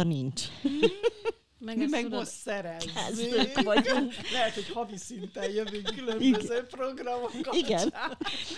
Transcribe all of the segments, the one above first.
nincs. Meg Mi meg tudod- most szerezzük. Vagyunk. Lehet, hogy havi szinten jövünk különböző programok kapcsán. Igen.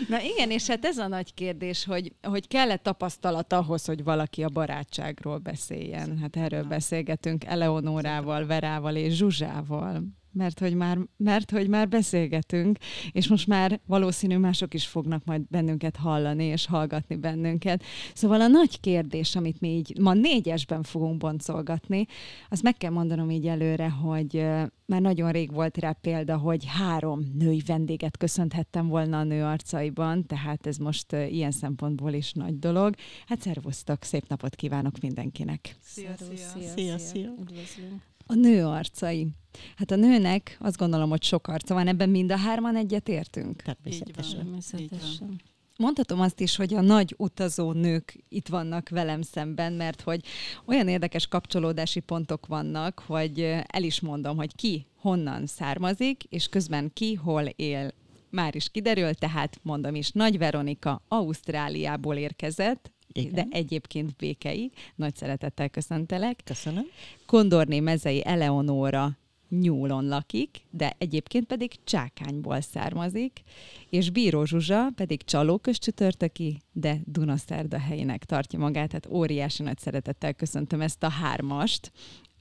Na igen, és hát ez a nagy kérdés, hogy, hogy kell-e tapasztalat ahhoz, hogy valaki a barátságról beszéljen. Hát erről beszélgetünk Eleonórával, Verával és Zsuzsával. Mert hogy, már, mert hogy már beszélgetünk, és most már valószínű mások is fognak majd bennünket hallani és hallgatni bennünket. Szóval a nagy kérdés, amit mi így ma négyesben fogunk boncolgatni, azt meg kell mondanom így előre, hogy már nagyon rég volt rá példa, hogy három női vendéget köszönhettem volna a nő arcaiban, tehát ez most ilyen szempontból is nagy dolog. Hát szervusztok, szép napot kívánok mindenkinek! Szia, szia. szia, Szia, szia. szia. A nő arcai. Hát a nőnek azt gondolom, hogy sok arca van, ebben mind a hárman egyet értünk. Természetesen. Természetesen. Mondhatom azt is, hogy a nagy utazó nők itt vannak velem szemben, mert hogy olyan érdekes kapcsolódási pontok vannak, hogy el is mondom, hogy ki honnan származik, és közben ki hol él. Már is kiderül, tehát mondom is, Nagy Veronika Ausztráliából érkezett, Igen. de egyébként békei. Nagy szeretettel köszöntelek. Köszönöm. Kondorné mezei Eleonóra nyúlon lakik, de egyébként pedig Csákányból származik, és Bíró Zsuzsa pedig csalóközcsütörtöki, de Dunaszerda helyének tartja magát, tehát óriási nagy szeretettel köszöntöm ezt a hármast,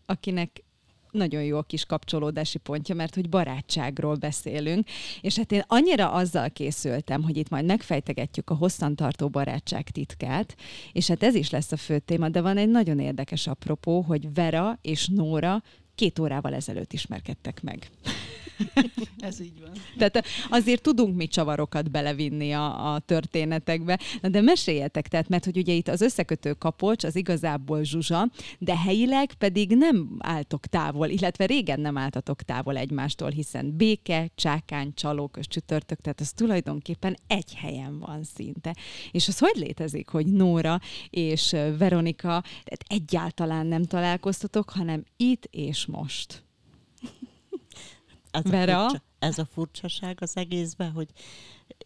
akinek nagyon jó a kis kapcsolódási pontja, mert hogy barátságról beszélünk, és hát én annyira azzal készültem, hogy itt majd megfejtegetjük a hosszantartó barátság titkát, és hát ez is lesz a fő téma, de van egy nagyon érdekes apropó, hogy Vera és Nóra két órával ezelőtt ismerkedtek meg. Ez így van. Tehát azért tudunk mi csavarokat belevinni a, a történetekbe. Na de meséljetek, tehát, mert hogy ugye itt az összekötő kapocs az igazából Zsuzsa, de helyileg pedig nem álltok távol, illetve régen nem álltatok távol egymástól, hiszen béke, csákány, csalókös csütörtök, tehát az tulajdonképpen egy helyen van szinte. És az hogy létezik, hogy Nóra és Veronika tehát egyáltalán nem találkoztatok, hanem itt és most? Ez Vera? A furcsa, ez a furcsaság az egészben, hogy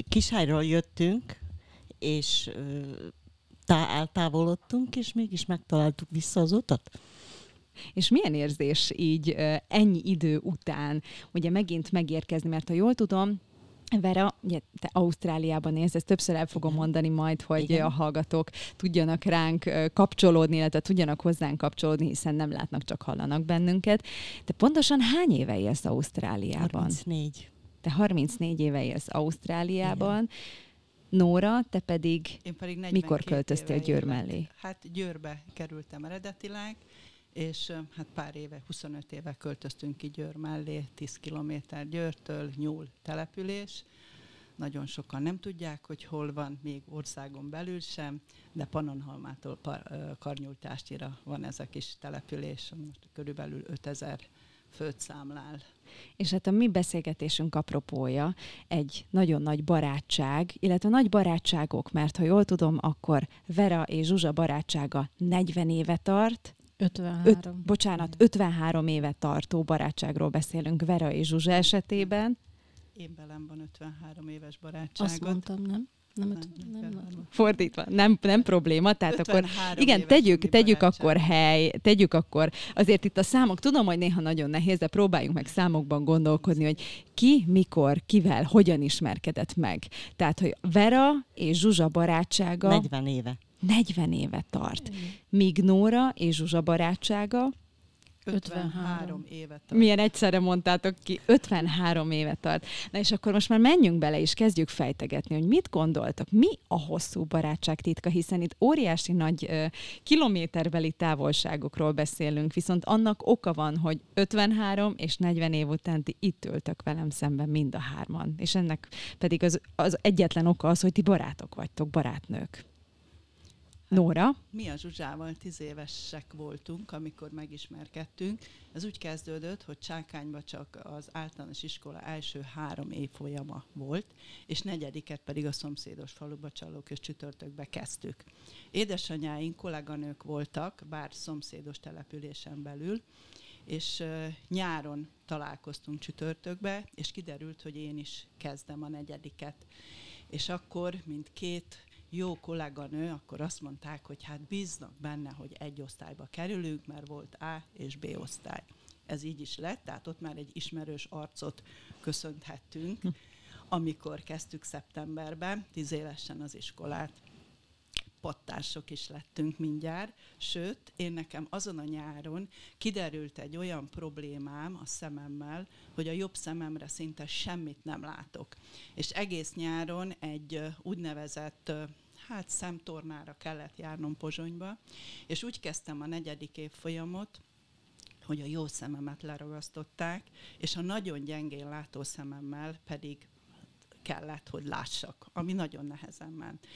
Kisályról jöttünk, és tá- eltávolodtunk, és mégis megtaláltuk vissza az utat. És milyen érzés így ennyi idő után ugye megint megérkezni, mert ha jól tudom, Vera, ugye te Ausztráliában élsz, ezt többször el fogom mondani majd, hogy Igen. a hallgatók tudjanak ránk kapcsolódni, illetve tudjanak hozzánk kapcsolódni, hiszen nem látnak, csak hallanak bennünket. Te pontosan hány éve élsz Ausztráliában? 34. Te 34 éve élsz Ausztráliában. Nóra, te pedig Én pedig 42 mikor költöztél Győr mellé? Hát Győrbe kerültem eredetileg, és hát pár éve, 25 éve költöztünk ki Győr mellé, 10 kilométer Győrtől, Nyúl település. Nagyon sokan nem tudják, hogy hol van, még országon belül sem, de Pannonhalmától Karnyújtástira van ez a kis település, most körülbelül 5000 főt számlál. És hát a mi beszélgetésünk apropója egy nagyon nagy barátság, illetve nagy barátságok, mert ha jól tudom, akkor Vera és Zsuzsa barátsága 40 éve tart, 53. öt, bocsánat, 53 éve tartó barátságról beszélünk Vera és Zsuzsa esetében. Én belem van 53 éves Azt barátságot. mondtam, nem? Nem, Nem, nem, nem, 53. Fordítva, nem, nem probléma, tehát akkor 53 igen, tegyük, tegyük akkor hely, tegyük akkor, azért itt a számok, tudom, hogy néha nagyon nehéz, de próbáljunk meg számokban gondolkodni, hogy ki, mikor, kivel, hogyan ismerkedett meg. Tehát, hogy Vera és Zsuzsa barátsága 40 éve. 40 éve tart, míg Nóra és Zsuzsa barátsága 53 évet tart. milyen egyszerre mondtátok ki, 53 éve tart. Na és akkor most már menjünk bele, és kezdjük fejtegetni, hogy mit gondoltak, mi a hosszú barátság titka, hiszen itt óriási nagy ö, kilométerbeli távolságokról beszélünk, viszont annak oka van, hogy 53 és 40 év után ti itt ültök velem szemben mind a hárman. És ennek pedig az, az egyetlen oka az, hogy ti barátok vagytok, barátnők. Nóra? Mi a Zsuzsával tíz évesek voltunk, amikor megismerkedtünk. Ez úgy kezdődött, hogy Csákányban csak az általános iskola első három évfolyama volt, és negyediket pedig a szomszédos faluba csalók és csütörtökbe kezdtük. Édesanyáink kolléganők voltak, bár szomszédos településen belül, és nyáron találkoztunk csütörtökbe, és kiderült, hogy én is kezdem a negyediket. És akkor, mint két jó kolléganő, akkor azt mondták, hogy hát bíznak benne, hogy egy osztályba kerülünk, mert volt A és B osztály. Ez így is lett, tehát ott már egy ismerős arcot köszönthettünk, amikor kezdtük szeptemberben, tíz évesen az iskolát pattársok is lettünk mindjárt, sőt, én nekem azon a nyáron kiderült egy olyan problémám a szememmel, hogy a jobb szememre szinte semmit nem látok. És egész nyáron egy úgynevezett hát szemtornára kellett járnom Pozsonyba, és úgy kezdtem a negyedik év folyamot, hogy a jó szememet leragasztották, és a nagyon gyengén látó szememmel pedig kellett, hogy lássak, ami nagyon nehezen ment.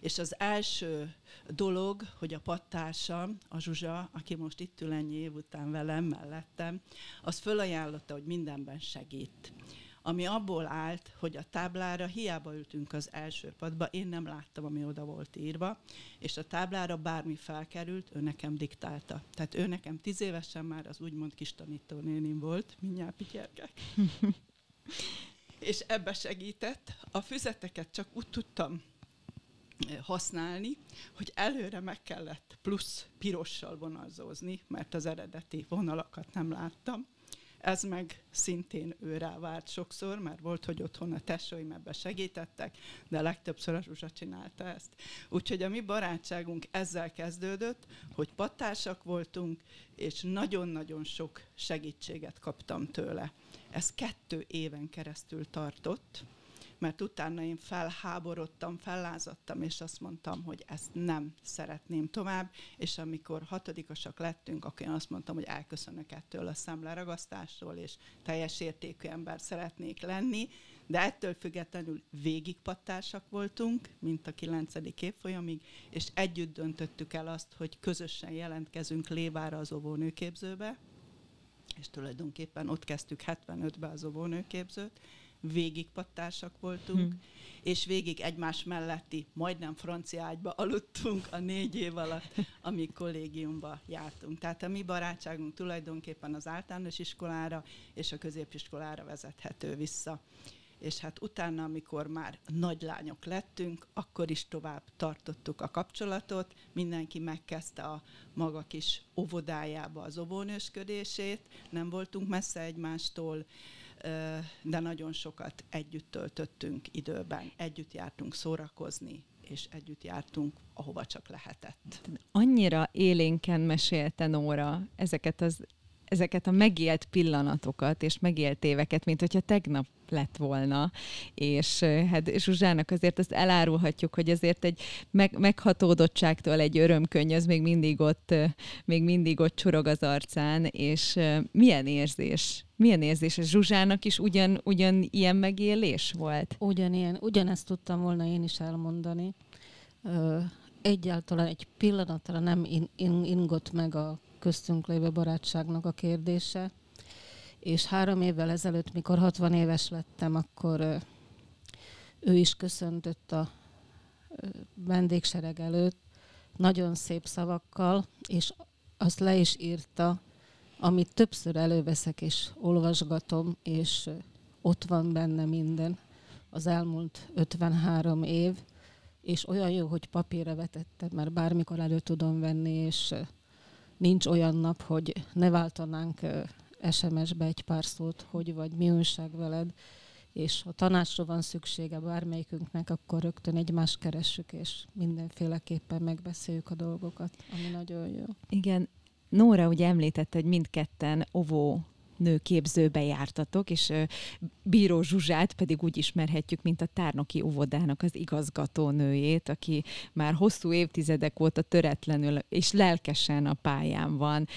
És az első dolog, hogy a pattársam, a Zsuzsa, aki most itt ül ennyi év után velem, mellettem, az fölajánlotta, hogy mindenben segít ami abból állt, hogy a táblára hiába ültünk az első padba, én nem láttam, ami oda volt írva, és a táblára bármi felkerült, ő nekem diktálta. Tehát ő nekem tíz évesen már az úgymond kis tanítónénim volt, mindjárt pityergek. és ebbe segített. A füzeteket csak úgy tudtam eh, használni, hogy előre meg kellett plusz pirossal vonalzózni, mert az eredeti vonalakat nem láttam. Ez meg szintén őrá várt sokszor, mert volt, hogy otthon a tesóim ebbe segítettek, de legtöbbször a Zsuzsa csinálta ezt. Úgyhogy a mi barátságunk ezzel kezdődött, hogy pattársak voltunk, és nagyon-nagyon sok segítséget kaptam tőle. Ez kettő éven keresztül tartott, mert utána én felháborodtam, fellázadtam, és azt mondtam, hogy ezt nem szeretném tovább, és amikor hatodikosak lettünk, akkor én azt mondtam, hogy elköszönök ettől a szemleragasztásról, és teljes értékű ember szeretnék lenni, de ettől függetlenül végigpattársak voltunk, mint a 9. évfolyamig, és együtt döntöttük el azt, hogy közösen jelentkezünk Lévára az óvónőképzőbe, és tulajdonképpen ott kezdtük 75-ben az óvónőképzőt, végig pattársak voltunk, hmm. és végig egymás melletti, majdnem francia ágyba aludtunk a négy év alatt, amíg kollégiumba jártunk. Tehát a mi barátságunk tulajdonképpen az általános iskolára és a középiskolára vezethető vissza és hát utána, amikor már nagy lányok lettünk, akkor is tovább tartottuk a kapcsolatot, mindenki megkezdte a maga kis óvodájába az óvónősködését, nem voltunk messze egymástól, de nagyon sokat együtt töltöttünk időben, együtt jártunk szórakozni, és együtt jártunk, ahova csak lehetett. Annyira élénken mesélte Nóra ezeket az ezeket a megélt pillanatokat és megélt éveket, mint hogyha tegnap lett volna. És hát Zsuzsának azért azt elárulhatjuk, hogy azért egy meg, meghatódottságtól egy örömkönyv az még mindig ott, még mindig ott csorog az arcán, és milyen érzés milyen érzés? Ez Zsuzsának is ugyan, ugyan ilyen megélés volt? Ugyanilyen, ugyanezt tudtam volna én is elmondani. egyáltalán egy pillanatra nem in, in, ingott meg a köztünk lévő barátságnak a kérdése. És három évvel ezelőtt, mikor 60 éves lettem, akkor ő is köszöntött a vendégsereg előtt, nagyon szép szavakkal, és azt le is írta, amit többször előveszek és olvasgatom, és ott van benne minden az elmúlt 53 év, és olyan jó, hogy papírra vetettem, mert bármikor elő tudom venni, és nincs olyan nap, hogy ne váltanánk SMS-be egy pár szót, hogy vagy mi újság veled, és ha tanácsra van szüksége bármelyikünknek, akkor rögtön egymást keressük, és mindenféleképpen megbeszéljük a dolgokat, ami nagyon jó. Igen, Nóra ugye említette, hogy mindketten ovó nőképzőbe jártatok, és Bíró Zsuzsát pedig úgy ismerhetjük, mint a Tárnoki óvodának az igazgató nőjét, aki már hosszú évtizedek óta töretlenül és lelkesen a pályán van.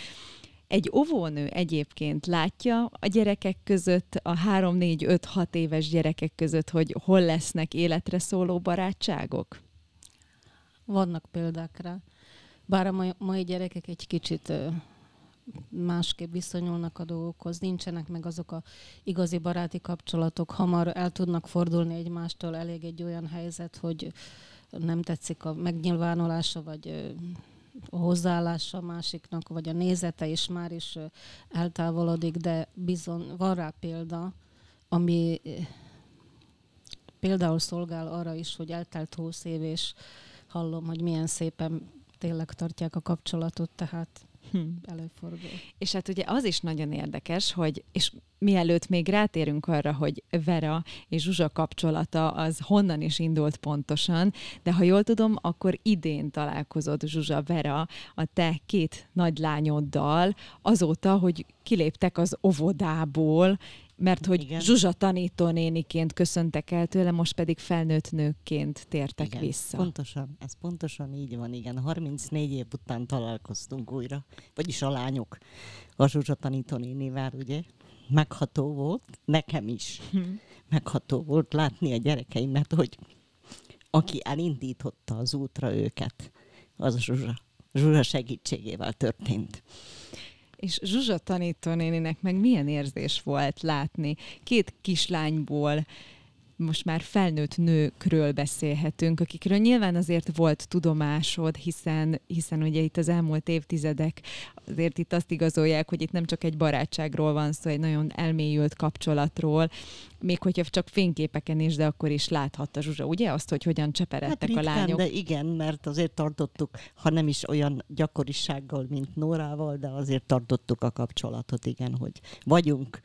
Egy óvónő egyébként látja a gyerekek között, a 3, 4, 5, 6 éves gyerekek között, hogy hol lesznek életre szóló barátságok? Vannak példák rá. Bár a mai, mai gyerekek egy kicsit másképp viszonyulnak a dolgokhoz, nincsenek meg azok a igazi baráti kapcsolatok, hamar el tudnak fordulni egymástól, elég egy olyan helyzet, hogy nem tetszik a megnyilvánulása, vagy a hozzáállása a másiknak, vagy a nézete, és már is eltávolodik, de bizony van rá példa, ami például szolgál arra is, hogy eltelt 20 év, és hallom, hogy milyen szépen tényleg tartják a kapcsolatot, tehát hm. előfordul. És hát ugye az is nagyon érdekes, hogy, és mielőtt még rátérünk arra, hogy Vera és Zsuzsa kapcsolata az honnan is indult pontosan, de ha jól tudom, akkor idén találkozott Zsuzsa Vera a te két nagy lányoddal, azóta, hogy kiléptek az óvodából, mert hogy Igen. Zsuzsa tanítónéniként köszöntek el tőle, most pedig felnőtt nőkként tértek igen, vissza. Pontosan, ez pontosan így van, igen. 34 év után találkoztunk újra, vagyis a lányok a Zsuzsa tanítónénivel, ugye? Megható volt, nekem is. Hm. Megható volt látni a gyerekeimet, hogy aki elindította az útra őket, az Zsuzsa. Zsuzsa segítségével történt. És Zsuzsa tanítónéninek meg milyen érzés volt látni két kislányból most már felnőtt nőkről beszélhetünk, akikről nyilván azért volt tudomásod, hiszen, hiszen ugye itt az elmúlt évtizedek azért itt azt igazolják, hogy itt nem csak egy barátságról van szó, egy nagyon elmélyült kapcsolatról, még hogyha csak fényképeken is, de akkor is láthatta Zsuzsa, ugye azt, hogy hogyan cseperedtek hát ritkán, a lányok? de igen, mert azért tartottuk, ha nem is olyan gyakorisággal, mint Nórával, de azért tartottuk a kapcsolatot, igen, hogy vagyunk,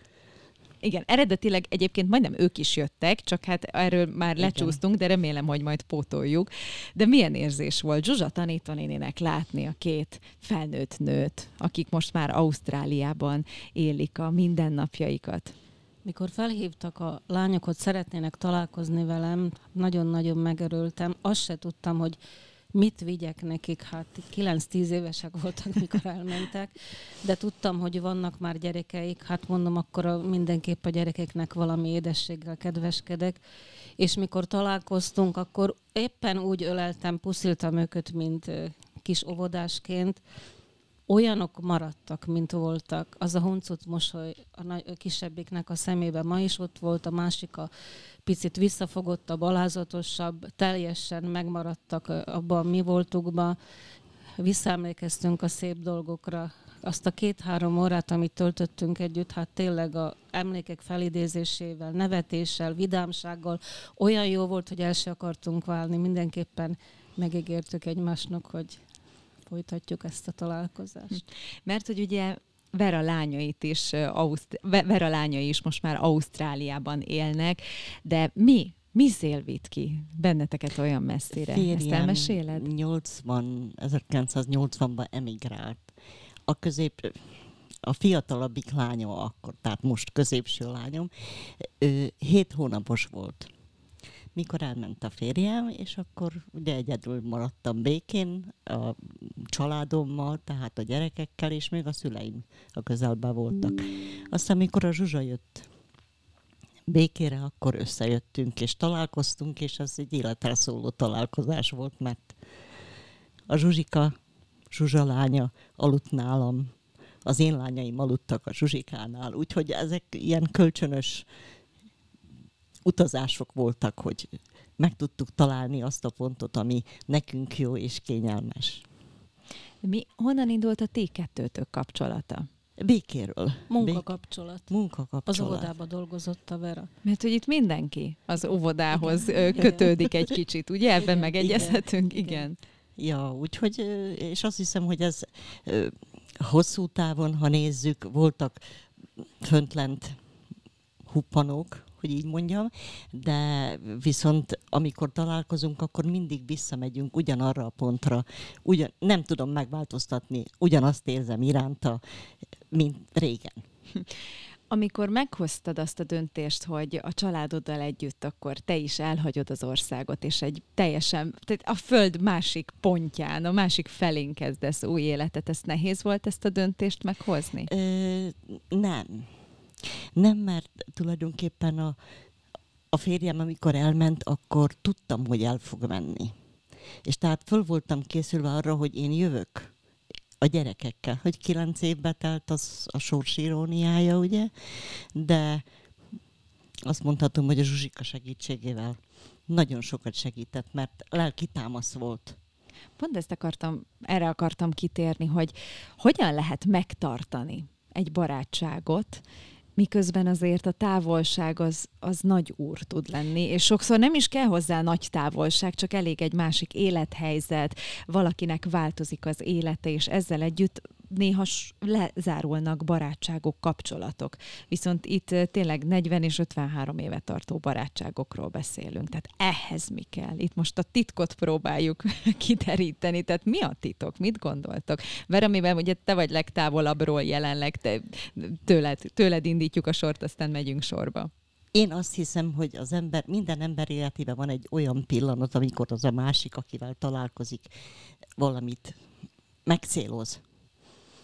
igen, eredetileg egyébként majdnem ők is jöttek, csak hát erről már Igen. lecsúsztunk, de remélem, hogy majd pótoljuk. De milyen érzés volt Zsuzsa tanítónénének látni a két felnőtt nőt, akik most már Ausztráliában élik a mindennapjaikat? Mikor felhívtak a lányok, hogy szeretnének találkozni velem, nagyon-nagyon megörültem. Azt se tudtam, hogy mit vigyek nekik, hát 9-10 évesek voltak, mikor elmentek, de tudtam, hogy vannak már gyerekeik, hát mondom, akkor a, mindenképp a gyerekeknek valami édességgel kedveskedek, és mikor találkoztunk, akkor éppen úgy öleltem, pusziltam őket, mint kis óvodásként, olyanok maradtak, mint voltak. Az a huncut mosoly a, nagy, a kisebbiknek a szemében ma is ott volt, a másik a picit visszafogottabb, alázatosabb, teljesen megmaradtak abban mi voltukban. Visszaemlékeztünk a szép dolgokra, azt a két-három órát, amit töltöttünk együtt, hát tényleg a emlékek felidézésével, nevetéssel, vidámsággal olyan jó volt, hogy el se akartunk válni. Mindenképpen megígértük egymásnak, hogy folytatjuk ezt a találkozást. Mert hogy ugye Vera lányait is, Auszt- Vera lányai is most már Ausztráliában élnek, de mi mi szélvít ki benneteket olyan messzire? Férjem Ezt elmeséled? 80, 1980-ban emigrált. A közép, a fiatalabbik lányom akkor, tehát most középső lányom, ő, hét hónapos volt mikor elment a férjem, és akkor ugye egyedül maradtam békén a családommal, tehát a gyerekekkel, és még a szüleim a közelben voltak. Aztán, mikor a Zsuzsa jött békére, akkor összejöttünk, és találkoztunk, és az egy életre szóló találkozás volt, mert a Zsuzsika, Zsuzsa lánya aludt nálam, az én lányaim aludtak a Zsuzsikánál, úgyhogy ezek ilyen kölcsönös utazások voltak, hogy meg tudtuk találni azt a pontot, ami nekünk jó és kényelmes. Mi, honnan indult a ti kettőtök kapcsolata? Békéről. Munkakapcsolat. Bék... Munkakapcsolat. Az óvodába dolgozott a Vera. Mert hogy itt mindenki az óvodához igen. kötődik egy kicsit, ugye? Ebben igen, megegyezhetünk, igen. igen. Ja, úgyhogy, és azt hiszem, hogy ez hosszú távon, ha nézzük, voltak föntlent huppanók, hogy így mondjam, de viszont amikor találkozunk, akkor mindig visszamegyünk ugyanarra a pontra. Ugyan, nem tudom megváltoztatni, ugyanazt érzem iránta, mint régen. Amikor meghoztad azt a döntést, hogy a családoddal együtt akkor te is elhagyod az országot, és egy teljesen, tehát a föld másik pontján, a másik felén kezdesz új életet, ez nehéz volt ezt a döntést meghozni? Ö, nem nem, mert tulajdonképpen a, a férjem, amikor elment, akkor tudtam, hogy el fog menni. És tehát föl voltam készülve arra, hogy én jövök a gyerekekkel, hogy kilenc évbe telt az a sors iróniája, ugye, de azt mondhatom, hogy a Zsuzsika segítségével nagyon sokat segített, mert lelki támasz volt. Pont ezt akartam, erre akartam kitérni, hogy hogyan lehet megtartani egy barátságot, miközben azért a távolság az, az nagy úr tud lenni, és sokszor nem is kell hozzá nagy távolság, csak elég egy másik élethelyzet, valakinek változik az élete, és ezzel együtt néha lezárulnak barátságok, kapcsolatok. Viszont itt tényleg 40 és 53 éve tartó barátságokról beszélünk. Tehát ehhez mi kell? Itt most a titkot próbáljuk kiteríteni. Tehát mi a titok? Mit gondoltok? amiben ugye te vagy legtávolabbról jelenleg, te, tőled, tőled indítjuk a sort, aztán megyünk sorba. Én azt hiszem, hogy az ember, minden ember életében van egy olyan pillanat, amikor az a másik, akivel találkozik, valamit megcéloz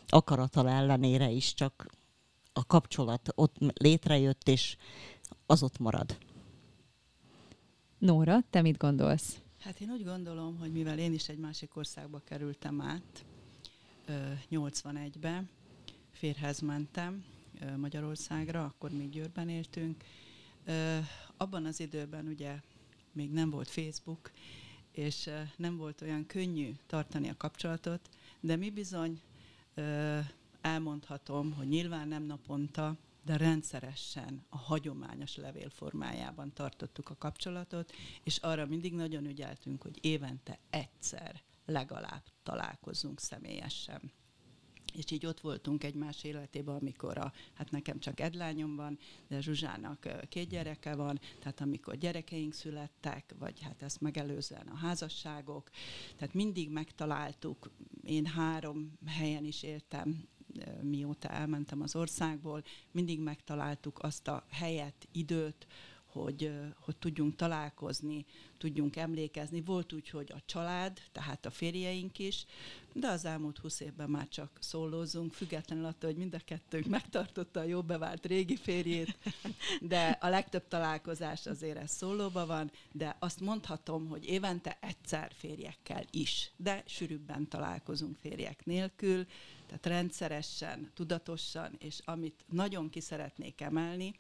akaratal ellenére is csak a kapcsolat ott létrejött, és az ott marad. Nóra, te mit gondolsz? Hát én úgy gondolom, hogy mivel én is egy másik országba kerültem át, 81-be, férhez mentem Magyarországra, akkor még Győrben éltünk. Abban az időben ugye még nem volt Facebook, és nem volt olyan könnyű tartani a kapcsolatot, de mi bizony elmondhatom, hogy nyilván nem naponta, de rendszeresen a hagyományos levél formájában tartottuk a kapcsolatot, és arra mindig nagyon ügyeltünk, hogy évente egyszer legalább találkozunk személyesen és így ott voltunk egymás életében, amikor a, hát nekem csak egy lányom van, de Zsuzsának két gyereke van, tehát amikor gyerekeink születtek, vagy hát ezt megelőzően a házasságok, tehát mindig megtaláltuk, én három helyen is éltem, mióta elmentem az országból, mindig megtaláltuk azt a helyet, időt, hogy, hogy tudjunk találkozni, tudjunk emlékezni. Volt úgy, hogy a család, tehát a férjeink is, de az elmúlt húsz évben már csak szólózunk, függetlenül attól, hogy mind a kettőnk megtartotta a jó bevált régi férjét, de a legtöbb találkozás azért ez szólóba van, de azt mondhatom, hogy évente egyszer férjekkel is, de sűrűbben találkozunk férjek nélkül, tehát rendszeresen, tudatosan, és amit nagyon ki szeretnék emelni,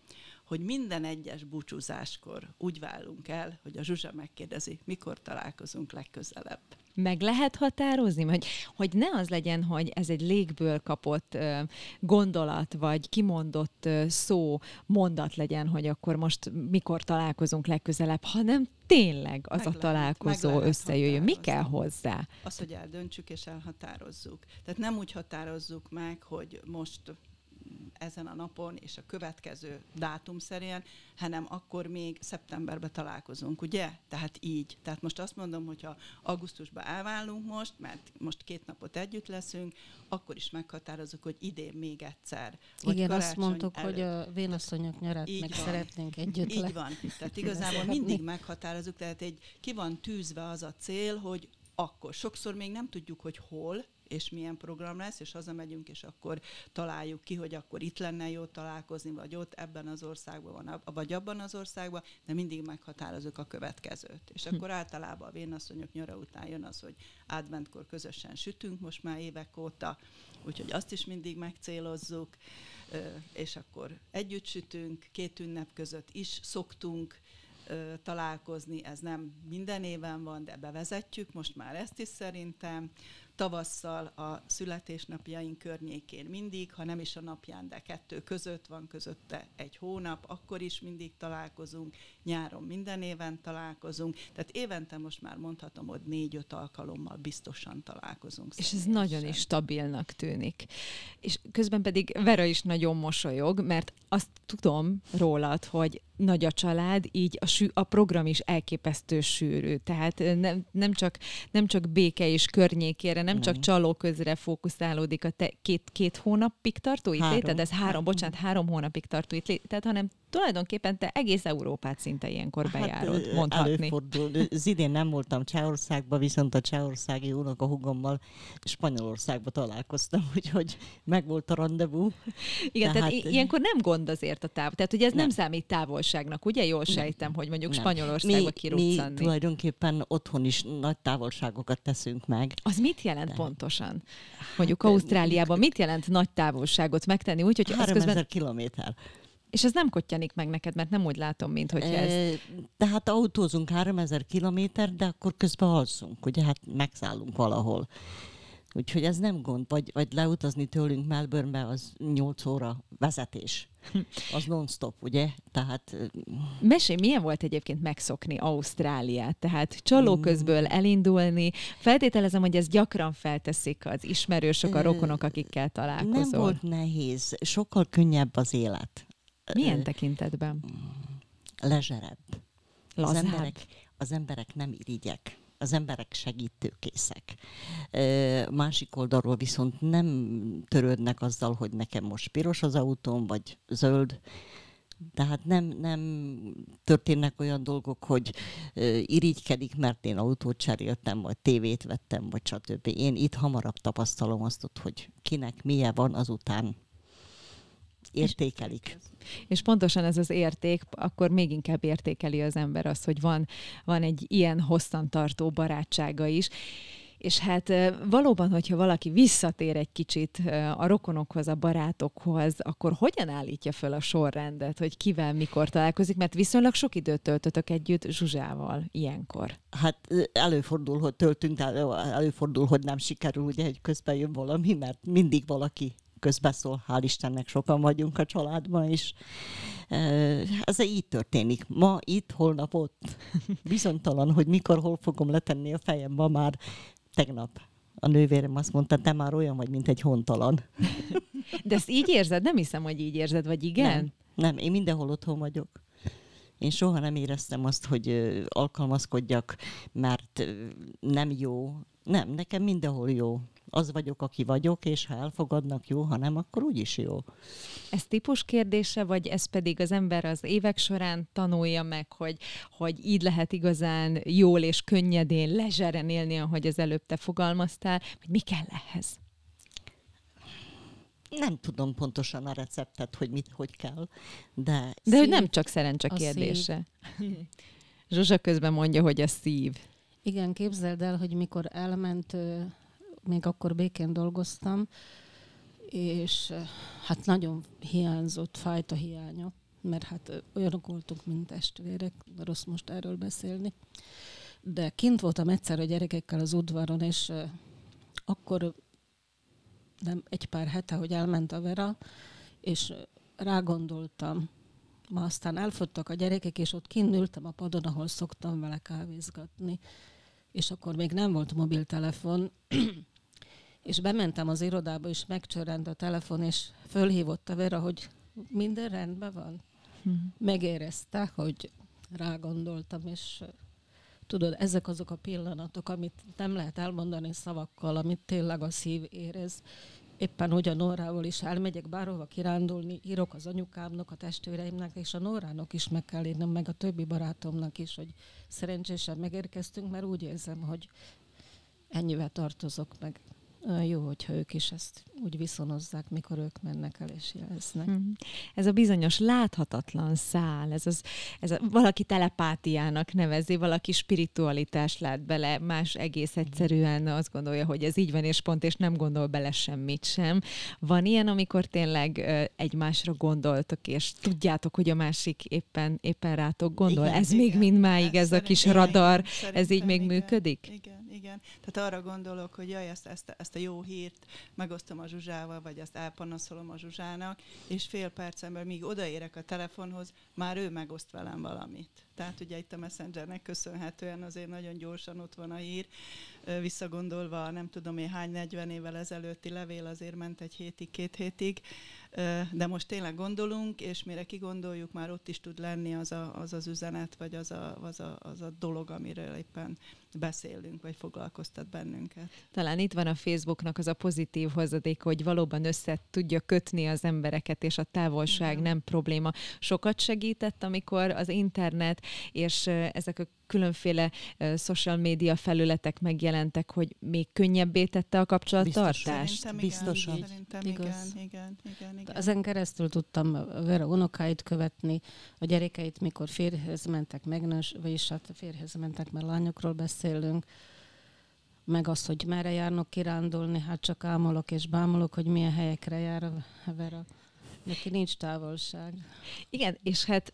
hogy minden egyes búcsúzáskor úgy válunk el, hogy a Zsuzsa megkérdezi, mikor találkozunk legközelebb. Meg lehet határozni, hogy, hogy ne az legyen, hogy ez egy légből kapott uh, gondolat, vagy kimondott uh, szó, mondat legyen, hogy akkor most mikor találkozunk legközelebb, hanem tényleg az meg a találkozó lehet, összejöjjön. Mi kell hozzá? Az, hogy eldöntsük és elhatározzuk. Tehát nem úgy határozzuk meg, hogy most ezen a napon és a következő dátum szerint, hanem akkor még szeptemberben találkozunk, ugye? Tehát így. Tehát most azt mondom, hogyha augusztusban elválunk most, mert most két napot együtt leszünk, akkor is meghatározunk, hogy idén még egyszer. Vagy Igen, azt mondtuk, előtt. hogy a vénasszonyok nyarát így meg van. szeretnénk együtt Így le. van. Tehát igazából mindig meghatározunk, tehát egy ki van tűzve az a cél, hogy akkor. Sokszor még nem tudjuk, hogy hol, és milyen program lesz, és hazamegyünk, és akkor találjuk ki, hogy akkor itt lenne jó találkozni, vagy ott ebben az országban van, vagy abban az országban, de mindig meghatározunk a következőt. És hm. akkor általában a vénasszonyok nyara után jön az, hogy adventkor közösen sütünk most már évek óta, úgyhogy azt is mindig megcélozzuk, és akkor együtt sütünk, két ünnep között is szoktunk, találkozni, ez nem minden éven van, de bevezetjük most már ezt is szerintem tavasszal a születésnapjaink környékén mindig, ha nem is a napján, de kettő között van közötte egy hónap, akkor is mindig találkozunk, nyáron minden éven találkozunk, tehát évente most már mondhatom, hogy négy-öt alkalommal biztosan találkozunk. És ez nagyon is stabilnak tűnik. És közben pedig Vera is nagyon mosolyog, mert azt tudom rólad, hogy nagy a család, így a, sű, a program is elképesztő sűrű. Tehát nem, nem, csak, nem csak béke és környékére, nem csak csaló közre fókuszálódik a te két, két hónapig tartó itt léted, ez három, három, bocsánat, három hónapig tartó itt léted, hanem tulajdonképpen te egész Európát szinte ilyenkor hát, bejárod, hát, mondhatni. Előfordul. Az idén nem voltam Csehországban, viszont a csehországi hugommal Spanyolországba találkoztam, úgyhogy megvolt a rendezvú. Igen, tehát, tehát ilyenkor nem gond azért a táv. Tehát, hogy ez nem, nem számít távolságnak, ugye? Jól sejtem, hogy mondjuk nem. Spanyolországba kiruccanni. Mi tulajdonképpen otthon is nagy távolságokat teszünk meg. Az mit jelent De. pontosan? Mondjuk hát, Ausztráliában mit jelent nagy távolságot megtenni? Úgy, hogy 3000 közben... kilométer. És ez nem kottyanik meg neked, mert nem úgy látom, mint hogy ez... Tehát autózunk 3000 kilométer, de akkor közben alszunk, ugye hát megszállunk valahol. Úgyhogy ez nem gond, vagy, vagy leutazni tőlünk Melbournebe az 8 óra vezetés. Az non-stop, ugye? Tehát... Mesélj, milyen volt egyébként megszokni Ausztráliát? Tehát csaló közből elindulni. Feltételezem, hogy ez gyakran felteszik az ismerősök, a rokonok, akikkel találkozol. Nem volt nehéz, sokkal könnyebb az élet. Milyen tekintetben? Lezserebb. Az Lazább. emberek, az emberek nem irigyek az emberek segítőkészek. Másik oldalról viszont nem törődnek azzal, hogy nekem most piros az autóm, vagy zöld. Tehát nem, nem történnek olyan dolgok, hogy irigykedik, mert én autót cseréltem, vagy tévét vettem, vagy stb. Én itt hamarabb tapasztalom azt, hogy kinek milyen van, azután értékelik. És pontosan ez az érték, akkor még inkább értékeli az ember azt, hogy van, van egy ilyen hosszantartó barátsága is. És hát valóban, hogyha valaki visszatér egy kicsit a rokonokhoz, a barátokhoz, akkor hogyan állítja fel a sorrendet, hogy kivel mikor találkozik? Mert viszonylag sok időt töltötök együtt Zsuzsával ilyenkor. Hát előfordul, hogy töltünk, de előfordul, hogy nem sikerül, ugye, hogy közben jön valami, mert mindig valaki közbeszól, hál' Istennek sokan vagyunk a családban, és ez így történik. Ma itt, holnap ott. Bizonytalan, hogy mikor, hol fogom letenni a fejem. Ma már tegnap a nővérem azt mondta, te már olyan vagy, mint egy hontalan. De ezt így érzed? Nem hiszem, hogy így érzed, vagy igen? Nem, nem én mindenhol otthon vagyok. Én soha nem éreztem azt, hogy alkalmazkodjak, mert nem jó. Nem, nekem mindenhol jó az vagyok, aki vagyok, és ha elfogadnak, jó, ha nem, akkor úgyis jó. Ez típus kérdése, vagy ez pedig az ember az évek során tanulja meg, hogy, hogy így lehet igazán jól és könnyedén, lezseren élni, ahogy az előbb te fogalmaztál, hogy mi kell ehhez? Nem tudom pontosan a receptet, hogy mit, hogy kell, de... De hogy nem csak szerencse kérdése. Zsuzsa közben mondja, hogy a szív. Igen, képzeld el, hogy mikor elment még akkor békén dolgoztam, és eh, hát nagyon hiányzott, fájt a hiánya, mert hát eh, olyanok voltunk, mint testvérek, rossz most erről beszélni. De kint voltam egyszer a gyerekekkel az udvaron, és eh, akkor nem egy pár hete, hogy elment a Vera, és rágondoltam, ma aztán elfogytak a gyerekek, és ott kint ültem a padon, ahol szoktam vele kávézgatni. És akkor még nem volt mobiltelefon, és bementem az irodába, és megcsörrent a telefon, és fölhívott a Vera, hogy minden rendben van. Hmm. Megérezte, hogy rágondoltam, és tudod, ezek azok a pillanatok, amit nem lehet elmondani szavakkal, amit tényleg a szív érez. Éppen hogy a Norrával is elmegyek bárhova kirándulni, írok az anyukámnak, a testvéreimnek, és a Norrának is meg kell írnom, meg a többi barátomnak is, hogy szerencsésen megérkeztünk, mert úgy érzem, hogy ennyivel tartozok meg jó, hogyha ők is ezt úgy viszonozzák, mikor ők mennek el és jeleznek. Mm. Ez a bizonyos láthatatlan szál, ez, az, ez a, valaki telepátiának nevezi, valaki spiritualitást lát bele, más egész egyszerűen azt gondolja, hogy ez így van, és pont, és nem gondol bele semmit sem. Van ilyen, amikor tényleg egymásra gondoltok, és tudjátok, hogy a másik éppen, éppen rátok gondol. Igen, ez igen, még mindmáig, ez a kis radar, ez így még igen, működik? Igen igen. Tehát arra gondolok, hogy jaj, ezt, ezt, ezt a jó hírt megosztom a Zsuzsával, vagy ezt elpanaszolom a Zsuzsának, és fél percen belül, míg odaérek a telefonhoz, már ő megoszt velem valamit. Tehát ugye itt a Messengernek köszönhetően azért nagyon gyorsan ott van a hír, visszagondolva nem tudom én hány 40 évvel ezelőtti levél azért ment egy hétig, két hétig, de most tényleg gondolunk, és mire kigondoljuk, már ott is tud lenni az a, az, az üzenet, vagy az a, az, a, az a dolog, amiről éppen beszélünk, vagy foglalkoztat bennünket. Talán itt van a Facebooknak az a pozitív hozadék, hogy valóban össze tudja kötni az embereket, és a távolság Igen. nem probléma. Sokat segített, amikor az internet és ezek a különféle uh, social media felületek megjelentek, hogy még könnyebbé tette a kapcsolattartást? Biztos. Igen, Szerintem igen, igen, igen, igen. Ezen keresztül tudtam Vera unokáit követni, a gyerekeit, mikor férjhez mentek, megnős, vagyis hát férjhez mentek, mert lányokról beszélünk, meg azt, hogy merre járnak kirándulni, hát csak ámolok és bámolok, hogy milyen helyekre jár a Vera. Neki nincs távolság. Igen, és hát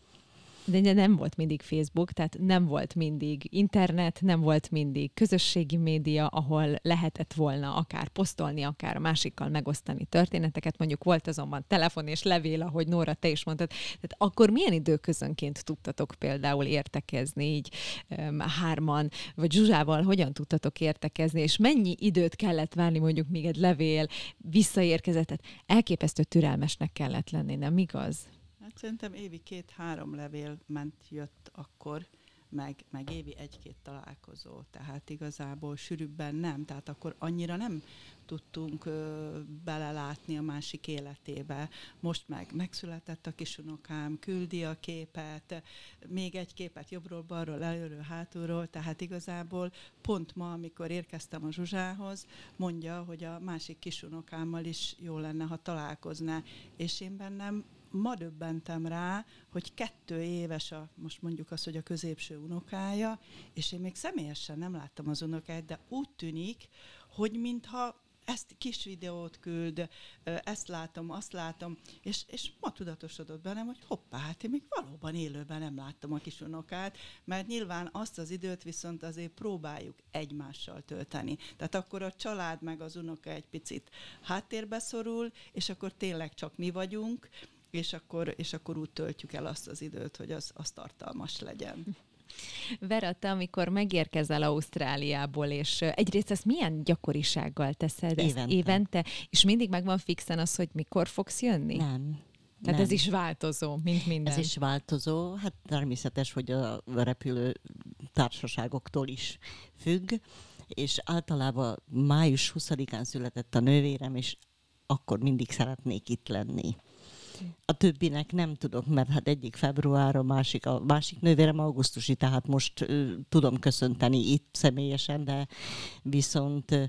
de nem volt mindig Facebook, tehát nem volt mindig internet, nem volt mindig közösségi média, ahol lehetett volna akár posztolni, akár a másikkal megosztani történeteket. Mondjuk volt azonban telefon és levél, ahogy Nóra, te is mondtad. Tehát akkor milyen időközönként tudtatok például értekezni így um, hárman, vagy Zsuzsával hogyan tudtatok értekezni, és mennyi időt kellett várni mondjuk, még egy levél visszaérkezett? Tehát elképesztő türelmesnek kellett lenni, nem igaz? Hát szerintem évi két-három levél ment, jött akkor, meg, meg évi egy-két találkozó, tehát igazából sűrűbben nem, tehát akkor annyira nem tudtunk ö, belelátni a másik életébe. Most meg megszületett a kisunokám, küldi a képet, még egy képet jobbról, balról, előről, hátulról, tehát igazából pont ma, amikor érkeztem a Zsuzsához, mondja, hogy a másik kisunokámmal is jó lenne, ha találkozná, és én bennem ma döbbentem rá, hogy kettő éves a, most mondjuk azt, hogy a középső unokája, és én még személyesen nem láttam az unokáját, de úgy tűnik, hogy mintha ezt kis videót küld, ezt látom, azt látom, és, és ma tudatosodott bennem, hogy hoppá, hát én még valóban élőben nem láttam a kis unokát, mert nyilván azt az időt viszont azért próbáljuk egymással tölteni. Tehát akkor a család meg az unoka egy picit háttérbe szorul, és akkor tényleg csak mi vagyunk, és akkor, és akkor úgy töltjük el azt az időt, hogy az, az tartalmas legyen. Vera, te amikor megérkezel Ausztráliából, és egyrészt ezt milyen gyakorisággal teszed? Évente. Ezt évente? És mindig megvan fixen az, hogy mikor fogsz jönni? Nem. Tehát nem. ez is változó, mint minden. Ez is változó. Hát természetes, hogy a repülő társaságoktól is függ, és általában május 20-án született a nővérem, és akkor mindig szeretnék itt lenni. A többinek nem tudok, mert hát egyik február, a másik, a másik nővérem augusztusi, tehát most ö, tudom köszönteni itt személyesen, de viszont ö,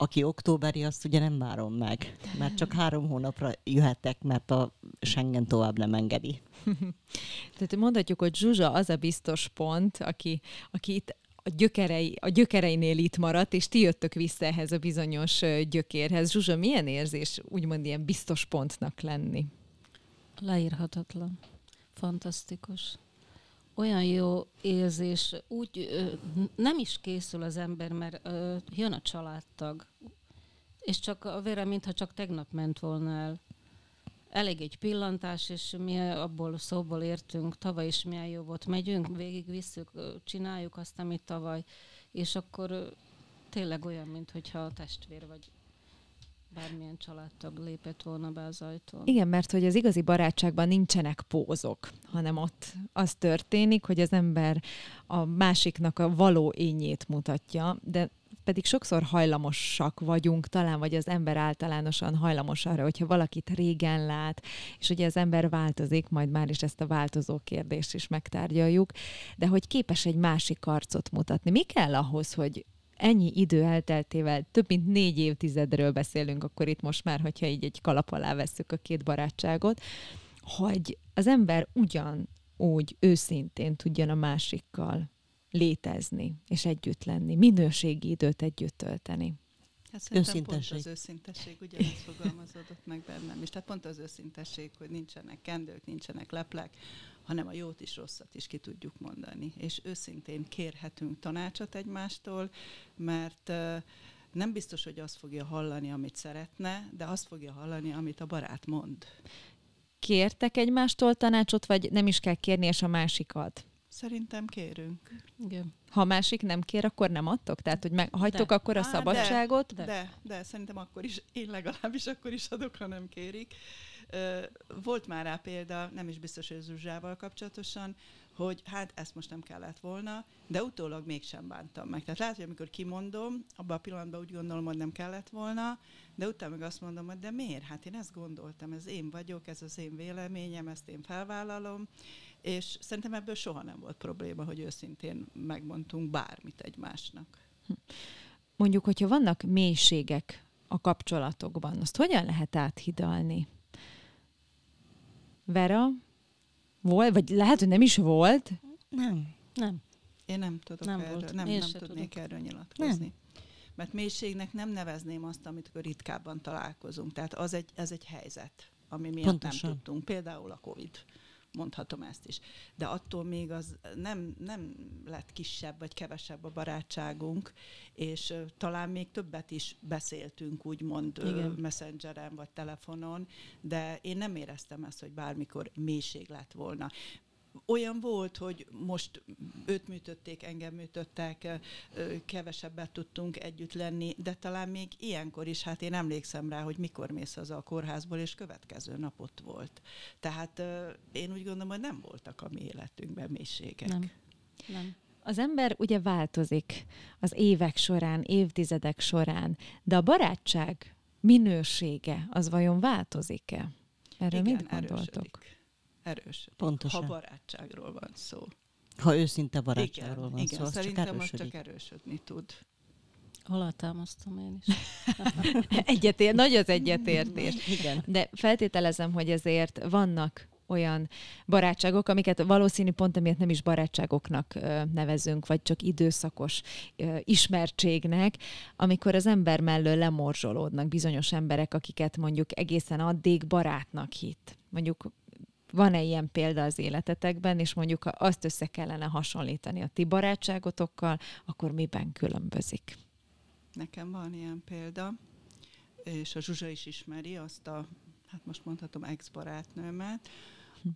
aki októberi, azt ugye nem várom meg, mert csak három hónapra jöhetek, mert a Schengen tovább nem engedi. Tehát mondhatjuk, hogy Zsuzsa az a biztos pont, aki, aki itt a, gyökerei, a gyökereinél itt maradt, és ti jöttök vissza ehhez a bizonyos gyökérhez. Zsuzsa, milyen érzés úgymond ilyen biztos pontnak lenni? Leírhatatlan. Fantasztikus. Olyan jó érzés, úgy nem is készül az ember, mert ö, jön a családtag, és csak a vére, mintha csak tegnap ment volna el. Elég egy pillantás, és mi abból szóból értünk, tavaly is milyen jó volt. Megyünk, végigvisszük, csináljuk azt, amit tavaly, és akkor tényleg olyan, mintha a testvér vagy bármilyen családtag lépett volna be az ajtón. Igen, mert hogy az igazi barátságban nincsenek pózok, hanem ott az történik, hogy az ember a másiknak a való ényét mutatja, de pedig sokszor hajlamosak vagyunk, talán vagy az ember általánosan hajlamos arra, hogyha valakit régen lát, és ugye az ember változik, majd már is ezt a változó kérdést is megtárgyaljuk, de hogy képes egy másik arcot mutatni. Mi kell ahhoz, hogy ennyi idő elteltével, több mint négy évtizedről beszélünk, akkor itt most már, hogyha így egy kalap alá vesszük a két barátságot, hogy az ember ugyan úgy őszintén tudjon a másikkal létezni, és együtt lenni, minőségi időt együtt tölteni. Hát Őszintesség. pont az őszintesség, ugyanezt fogalmazódott meg bennem is. Tehát pont az őszintesség, hogy nincsenek kendők, nincsenek leplek, hanem a jót is, rosszat is ki tudjuk mondani. És őszintén kérhetünk tanácsot egymástól, mert nem biztos, hogy azt fogja hallani, amit szeretne, de azt fogja hallani, amit a barát mond. Kértek egymástól tanácsot, vagy nem is kell kérni, és a másikat? Szerintem kérünk. Igen. Ha a másik nem kér, akkor nem adtok? Tehát, hogy meg, hagytok De. akkor a Á, szabadságot? De, de, de szerintem akkor is, én legalábbis akkor is adok, ha nem kérik. Volt már rá példa, nem is biztos, hogy Zsuzsával kapcsolatosan, hogy hát ezt most nem kellett volna, de utólag mégsem bántam meg. Tehát lehet, hogy amikor kimondom, abban a pillanatban úgy gondolom, hogy nem kellett volna, de utána meg azt mondom, hogy de miért? Hát én ezt gondoltam, ez én vagyok, ez az én véleményem, ezt én felvállalom, és szerintem ebből soha nem volt probléma, hogy őszintén megmondtunk bármit egymásnak. Mondjuk, hogyha vannak mélységek a kapcsolatokban, azt hogyan lehet áthidalni? Vera, volt, vagy lehet, hogy nem is volt, Nem. Nem. Én nem tudok Nem erről, volt. nem, Én nem tudnék tudok. erről nyilatkozni. Mert mélységnek nem nevezném azt, amikor ritkábban találkozunk. Tehát az egy, ez egy helyzet, ami miatt Pontosan. nem tudtunk. Például a Covid. Mondhatom ezt is. De attól még az nem, nem lett kisebb vagy kevesebb a barátságunk, és talán még többet is beszéltünk, úgymond Igen. messengeren vagy telefonon, de én nem éreztem ezt, hogy bármikor mélység lett volna olyan volt, hogy most őt műtötték, engem műtöttek, kevesebbet tudtunk együtt lenni, de talán még ilyenkor is, hát én emlékszem rá, hogy mikor mész az a kórházból, és következő napot volt. Tehát én úgy gondolom, hogy nem voltak a mi életünkben mélységek. Nem. nem. Az ember ugye változik az évek során, évtizedek során, de a barátság minősége az vajon változik-e? Erről Igen, mit gondoltok? Erősödik erős. Pontosan. Ha barátságról van szó. Ha őszinte barátságról igen, van igen, szó, az szerintem csak most erősödik. csak erősödni tud. Alátámasztom én is. Egyetér, nagy az egyetértés. Igen. De feltételezem, hogy ezért vannak olyan barátságok, amiket valószínű pont emiatt nem is barátságoknak nevezünk, vagy csak időszakos ismertségnek, amikor az ember mellől lemorzsolódnak bizonyos emberek, akiket mondjuk egészen addig barátnak hitt. Mondjuk van-e ilyen példa az életetekben, és mondjuk ha azt össze kellene hasonlítani a ti barátságotokkal, akkor miben különbözik? Nekem van ilyen példa, és a Zsuzsa is ismeri azt a, hát most mondhatom, ex-barátnőmet.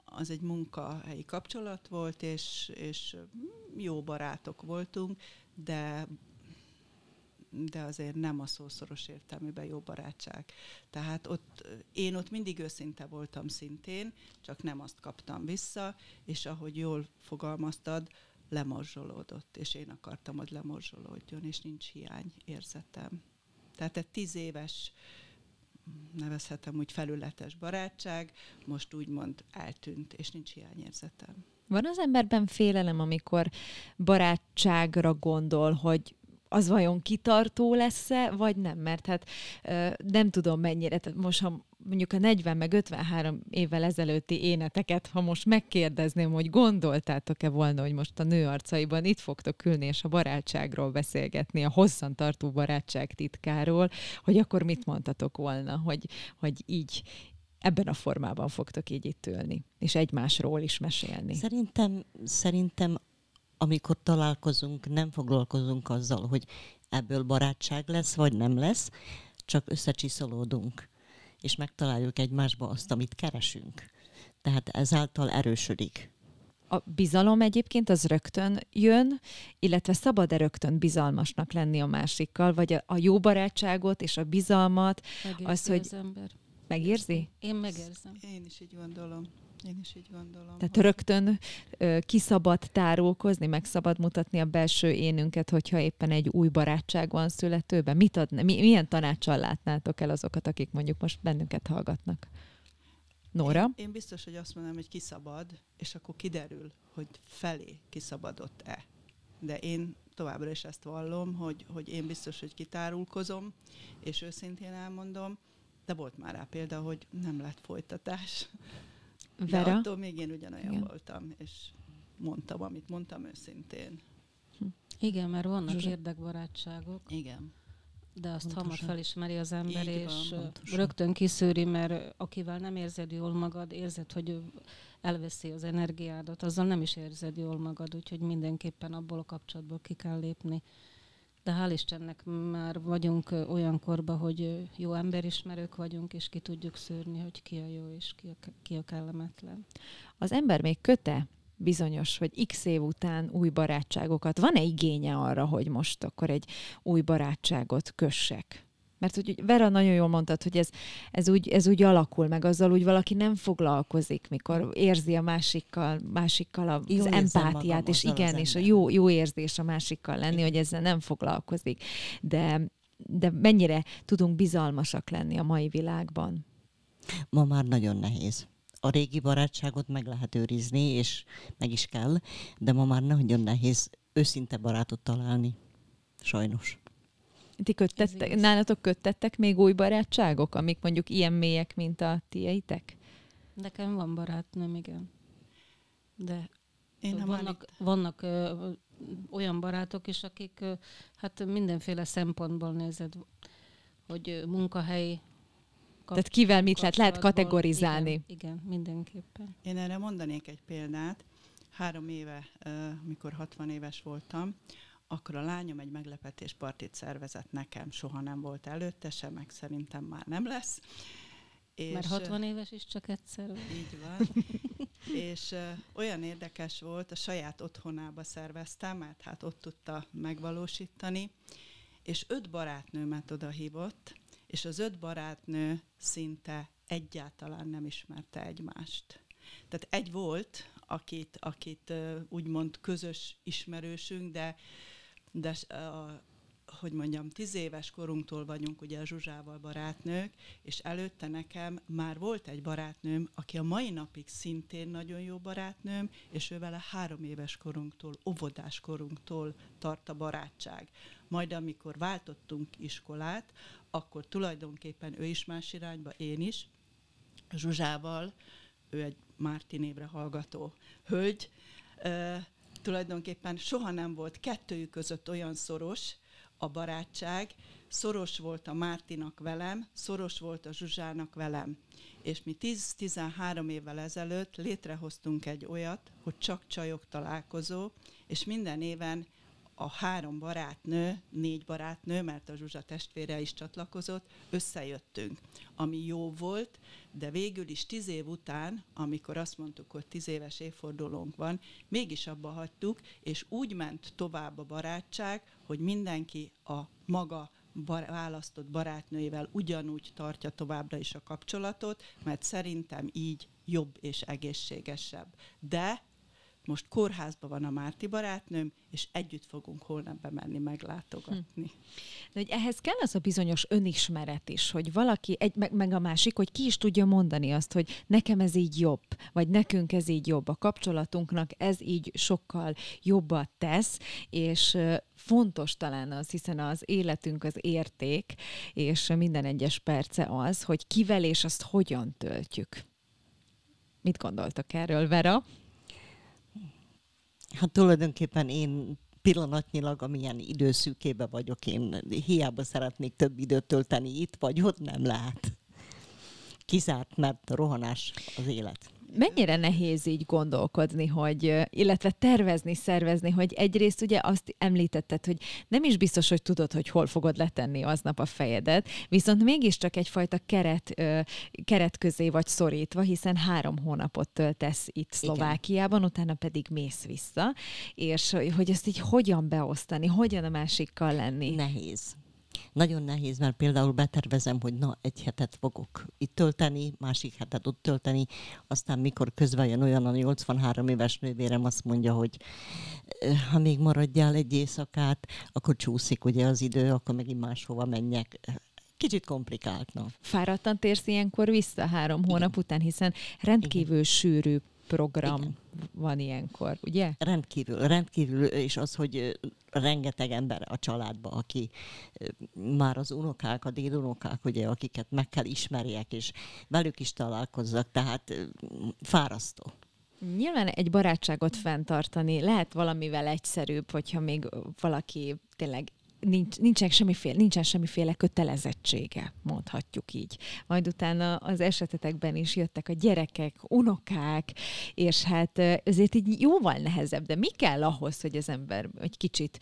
Az egy munkahelyi kapcsolat volt, és, és jó barátok voltunk, de de azért nem a szószoros értelmében jó barátság. Tehát ott, én ott mindig őszinte voltam szintén, csak nem azt kaptam vissza, és ahogy jól fogalmaztad, lemorzsolódott, és én akartam, hogy lemorzsolódjon, és nincs hiány érzetem. Tehát egy tíz éves, nevezhetem úgy felületes barátság, most úgymond eltűnt, és nincs hiányérzetem. Van az emberben félelem, amikor barátságra gondol, hogy az vajon kitartó lesz-e, vagy nem, mert hát nem tudom mennyire, tehát most ha mondjuk a 40 meg 53 évvel ezelőtti éneteket, ha most megkérdezném, hogy gondoltátok-e volna, hogy most a nő arcaiban itt fogtok ülni, és a barátságról beszélgetni, a hosszantartó barátság titkáról, hogy akkor mit mondtatok volna, hogy, hogy így, ebben a formában fogtok így itt ülni, és egymásról is mesélni. Szerintem, szerintem amikor találkozunk, nem foglalkozunk azzal, hogy ebből barátság lesz, vagy nem lesz, csak összecsiszolódunk, és megtaláljuk egymásba azt, amit keresünk. Tehát ezáltal erősödik. A bizalom egyébként az rögtön jön, illetve szabad-e rögtön bizalmasnak lenni a másikkal, vagy a, a jó barátságot és a bizalmat, Megérzi az, hogy az ember. megérzi? Én megérzem. Én is így gondolom. Én is így gondolom. Tehát rögtön ö, kiszabad tárulkozni, meg szabad mutatni a belső énünket, hogyha éppen egy új barátság van születőben. Mit ad, mi, milyen tanácssal látnátok el azokat, akik mondjuk most bennünket hallgatnak? Nóra? Én, én biztos, hogy azt mondanám, hogy kiszabad, és akkor kiderül, hogy felé kiszabadott-e. De én továbbra is ezt vallom, hogy, hogy én biztos, hogy kitárulkozom, és őszintén elmondom, de volt már rá példa, hogy nem lett folytatás. Vera? De attól még én ugyanolyan Igen. voltam, és mondtam, amit mondtam őszintén. Igen, mert vannak Zsuzsa. érdekbarátságok, Igen. de azt Pontosan. hamar felismeri az ember, Így van, és pontosan. rögtön kiszűri, mert akivel nem érzed jól magad, érzed, hogy elveszi az energiádat, azzal nem is érzed jól magad, úgyhogy mindenképpen abból a kapcsolatból ki kell lépni. De hál' Istennek már vagyunk olyan korban, hogy jó emberismerők vagyunk, és ki tudjuk szűrni, hogy ki a jó és ki a, ki a kellemetlen. Az ember még köte bizonyos, hogy x év után új barátságokat. Van-e igénye arra, hogy most akkor egy új barátságot kössek? Mert hogy Vera nagyon jól mondtad, hogy ez, ez, úgy, ez úgy alakul, meg azzal úgy valaki nem foglalkozik, mikor érzi a másikkal, másikkal a- az empátiát, és igen, és a jó, jó érzés a másikkal lenni, hogy ezzel nem foglalkozik. De, de mennyire tudunk bizalmasak lenni a mai világban? Ma már nagyon nehéz. A régi barátságot meg lehet őrizni, és meg is kell, de ma már nagyon nehéz őszinte barátot találni. Sajnos. Ti köttettek, nálatok köttettek még új barátságok, amik mondjuk ilyen mélyek, mint a tieitek? Nekem van barátnőm, igen. De Én nem vannak, vannak ö, olyan barátok is, akik ö, hát mindenféle szempontból nézed, hogy ö, munkahely Tehát kivel mit lehet, lehet kategorizálni. Igen, igen, mindenképpen. Én erre mondanék egy példát. Három éve, ö, mikor 60 éves voltam, akkor a lányom egy meglepetéspartit szervezett nekem. Soha nem volt előtte se, meg szerintem már nem lesz. És Mert 60 éves is csak egyszer. Így van. és ö, olyan érdekes volt, a saját otthonába szerveztem, mert hát ott tudta megvalósítani, és öt barátnőmet oda hívott, és az öt barátnő szinte egyáltalán nem ismerte egymást. Tehát egy volt, akit, akit úgymond közös ismerősünk, de, de a, hogy mondjam, tíz éves korunktól vagyunk ugye a Zsuzsával barátnők, és előtte nekem már volt egy barátnőm, aki a mai napig szintén nagyon jó barátnőm, és ő vele három éves korunktól, óvodás korunktól tart a barátság. Majd amikor váltottunk iskolát, akkor tulajdonképpen ő is más irányba, én is, Zsuzsával, ő egy Márti névre hallgató hölgy, tulajdonképpen soha nem volt kettőjük között olyan szoros a barátság, szoros volt a Mártinak velem, szoros volt a Zsuzsának velem. És mi 10-13 évvel ezelőtt létrehoztunk egy olyat, hogy csak csajok találkozó, és minden éven a három barátnő, négy barátnő, mert a Zsuzsa testvére is csatlakozott, összejöttünk, ami jó volt, de végül is tíz év után, amikor azt mondtuk, hogy tíz éves évfordulónk van, mégis abba hagytuk, és úgy ment tovább a barátság, hogy mindenki a maga bar- választott barátnőivel ugyanúgy tartja továbbra is a kapcsolatot, mert szerintem így jobb és egészségesebb. De most kórházban van a Márti barátnőm, és együtt fogunk holnap bemenni meglátogatni. De hogy ehhez kell az a bizonyos önismeret is, hogy valaki, egy, meg, meg a másik, hogy ki is tudja mondani azt, hogy nekem ez így jobb, vagy nekünk ez így jobb, a kapcsolatunknak ez így sokkal jobbat tesz, és fontos talán az, hiszen az életünk az érték, és minden egyes perce az, hogy kivel és azt hogyan töltjük. Mit gondoltak erről, Vera? Hát tulajdonképpen én pillanatnyilag, amilyen időszűkébe vagyok, én hiába szeretnék több időt tölteni itt vagy ott, nem lehet. Kizárt, mert rohanás az élet. Mennyire nehéz így gondolkodni, hogy, illetve tervezni, szervezni, hogy egyrészt ugye azt említetted, hogy nem is biztos, hogy tudod, hogy hol fogod letenni aznap a fejedet, viszont mégiscsak egyfajta keret, keret közé vagy szorítva, hiszen három hónapot töltesz itt Szlovákiában, utána pedig mész vissza, és hogy ezt így hogyan beosztani, hogyan a másikkal lenni. Nehéz. Nagyon nehéz, mert például betervezem, hogy na, egy hetet fogok itt tölteni, másik hetet ott tölteni, aztán mikor közben jön olyan a 83 éves nővérem, azt mondja, hogy ha még maradjál egy éjszakát, akkor csúszik ugye az idő, akkor megint máshova menjek. Kicsit komplikált, na. Fáradtan térsz ilyenkor vissza három hónap után, hiszen rendkívül sűrű program Igen. van ilyenkor, ugye? Rendkívül, rendkívül, és az, hogy rengeteg ember a családban, aki már az unokák, a dédunokák, ugye, akiket meg kell ismerjek, és velük is találkozzak, tehát fárasztó. Nyilván egy barátságot fenntartani lehet valamivel egyszerűbb, hogyha még valaki tényleg nincs, nincsen, semmiféle, nincsen semmiféle kötelezettsége, mondhatjuk így. Majd utána az esetetekben is jöttek a gyerekek, unokák, és hát ezért így jóval nehezebb. De mi kell ahhoz, hogy az ember egy kicsit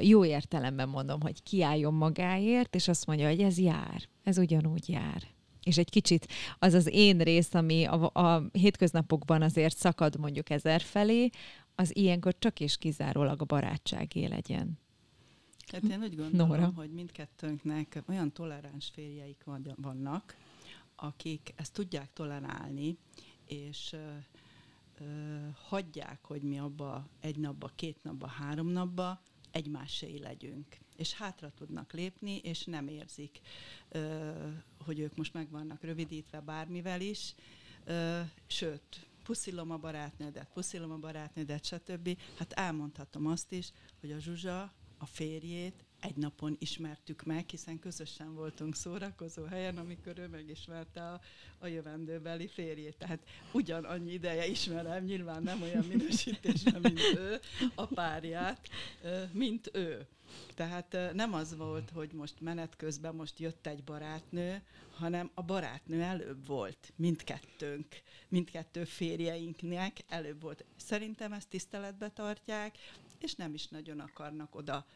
jó értelemben mondom, hogy kiálljon magáért, és azt mondja, hogy ez jár, ez ugyanúgy jár. És egy kicsit az az én rész, ami a, a hétköznapokban azért szakad mondjuk ezer felé, az ilyenkor csak és kizárólag a barátságé legyen. Hát én úgy gondolom, Nóra. hogy mindkettőnknek olyan toleráns férjeik van- vannak, akik ezt tudják tolerálni, és ö, ö, hagyják, hogy mi abba egy napba, két napba, három napba egymásé legyünk. És hátra tudnak lépni, és nem érzik, ö, hogy ők most meg vannak rövidítve bármivel is. Ö, sőt, puszilom a barátnődet, puszilom a barátnődet, stb. Hát elmondhatom azt is, hogy a Zsuzsa a férjét egy napon ismertük meg, hiszen közösen voltunk szórakozó helyen, amikor ő megismerte a, a jövendőbeli férjét. Tehát ugyanannyi ideje ismerem, nyilván nem olyan minősítésben, mint ő, a párját, mint ő. Tehát nem az volt, hogy most menet közben most jött egy barátnő, hanem a barátnő előbb volt mindkettőnk, mindkettő férjeinknek előbb volt. Szerintem ezt tiszteletbe tartják, és nem is nagyon akarnak oda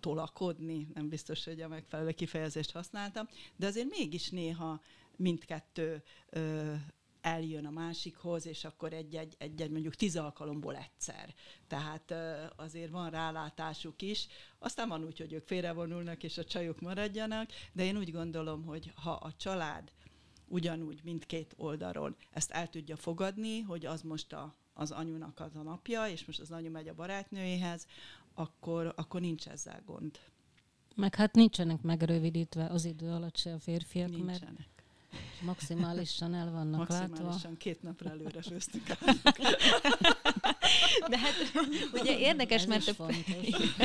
tolakodni, nem biztos, hogy a megfelelő kifejezést használtam, de azért mégis néha mindkettő ö, eljön a másikhoz, és akkor egy-egy, egy-egy mondjuk tíz alkalomból egyszer. Tehát azért van rálátásuk is. Aztán van úgy, hogy ők félrevonulnak, és a csajok maradjanak, de én úgy gondolom, hogy ha a család ugyanúgy mindkét oldalról ezt el tudja fogadni, hogy az most a, az anyunak az a napja, és most az anyu megy a barátnőjéhez, akkor, akkor nincs ezzel gond. Meg hát nincsenek megrövidítve az idő alatt se a férfiak, Nincsenek. mert maximálisan el vannak Maximálisan látva. két napra előre főztük De hát ugye érdekes, Ez mert is a, fontos.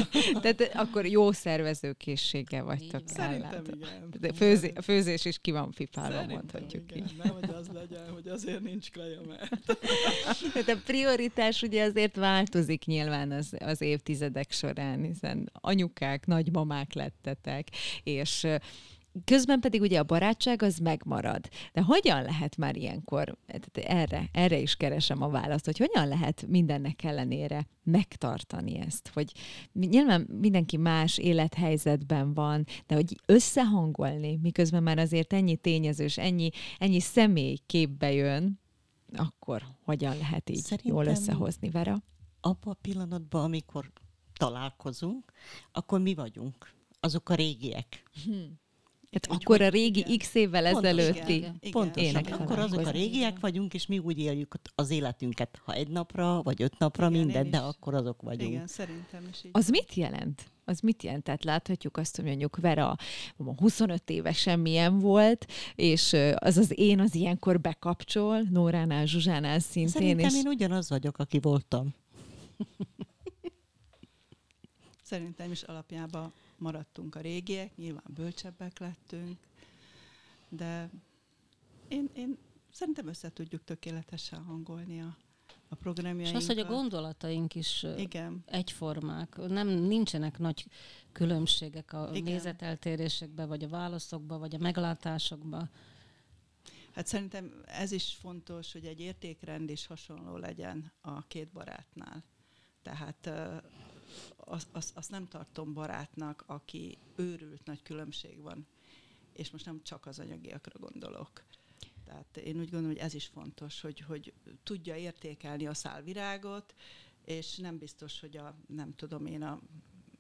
tehát akkor jó szervezőkészséggel vagytok. Szerintem igen. De főzé, a főzés is ki van pipálva, Szerintem mondhatjuk igen. így. Nehogy az legyen, hogy azért nincs kaja, mert Tehát a prioritás ugye azért változik nyilván az, az évtizedek során, hiszen anyukák, nagymamák lettetek, és Közben pedig ugye a barátság az megmarad. De hogyan lehet már ilyenkor, erre, erre is keresem a választ, hogy hogyan lehet mindennek ellenére megtartani ezt? Hogy nyilván mindenki más élethelyzetben van, de hogy összehangolni, miközben már azért ennyi tényezős, ennyi, ennyi személy képbe jön, akkor hogyan lehet így Szerintem- jól összehozni, Vera? Abban a pillanatban, amikor találkozunk, akkor mi vagyunk. Azok a régiek. Tehát Úgy akkor a régi igen. x évvel ezelőtti Igen. Igen. Pontosan. énekelnek. Akkor azok a régiek vagyunk, és mi úgy éljük az életünket, ha egy napra, vagy öt napra, Igen, minden, de akkor azok vagyunk. igen, szerintem is így. Az mit jelent? Az mit jelent? Tehát láthatjuk azt, hogy mondjuk Vera 25 évesen milyen volt, és az az én az ilyenkor bekapcsol, Nóránál, Zsuzsánál szintén, Szerintem és én ugyanaz vagyok, aki voltam. Szerintem is alapjában maradtunk a régiek, nyilván bölcsebbek lettünk, de én, én szerintem össze tudjuk tökéletesen hangolni a, a És programjainkat. az, hogy a gondolataink is Igen, egyformák. Nem, nincsenek nagy különbségek a Igen. nézeteltérésekben, vagy a válaszokban, vagy a meglátásokban. hát szerintem ez is fontos, hogy egy értékrend is hasonló legyen a két barátnál. Tehát azt, azt, azt nem tartom barátnak, aki őrült nagy különbség van. És most nem csak az anyagiakra gondolok. Tehát én úgy gondolom, hogy ez is fontos, hogy, hogy tudja értékelni a szálvirágot, és nem biztos, hogy a, nem tudom én, a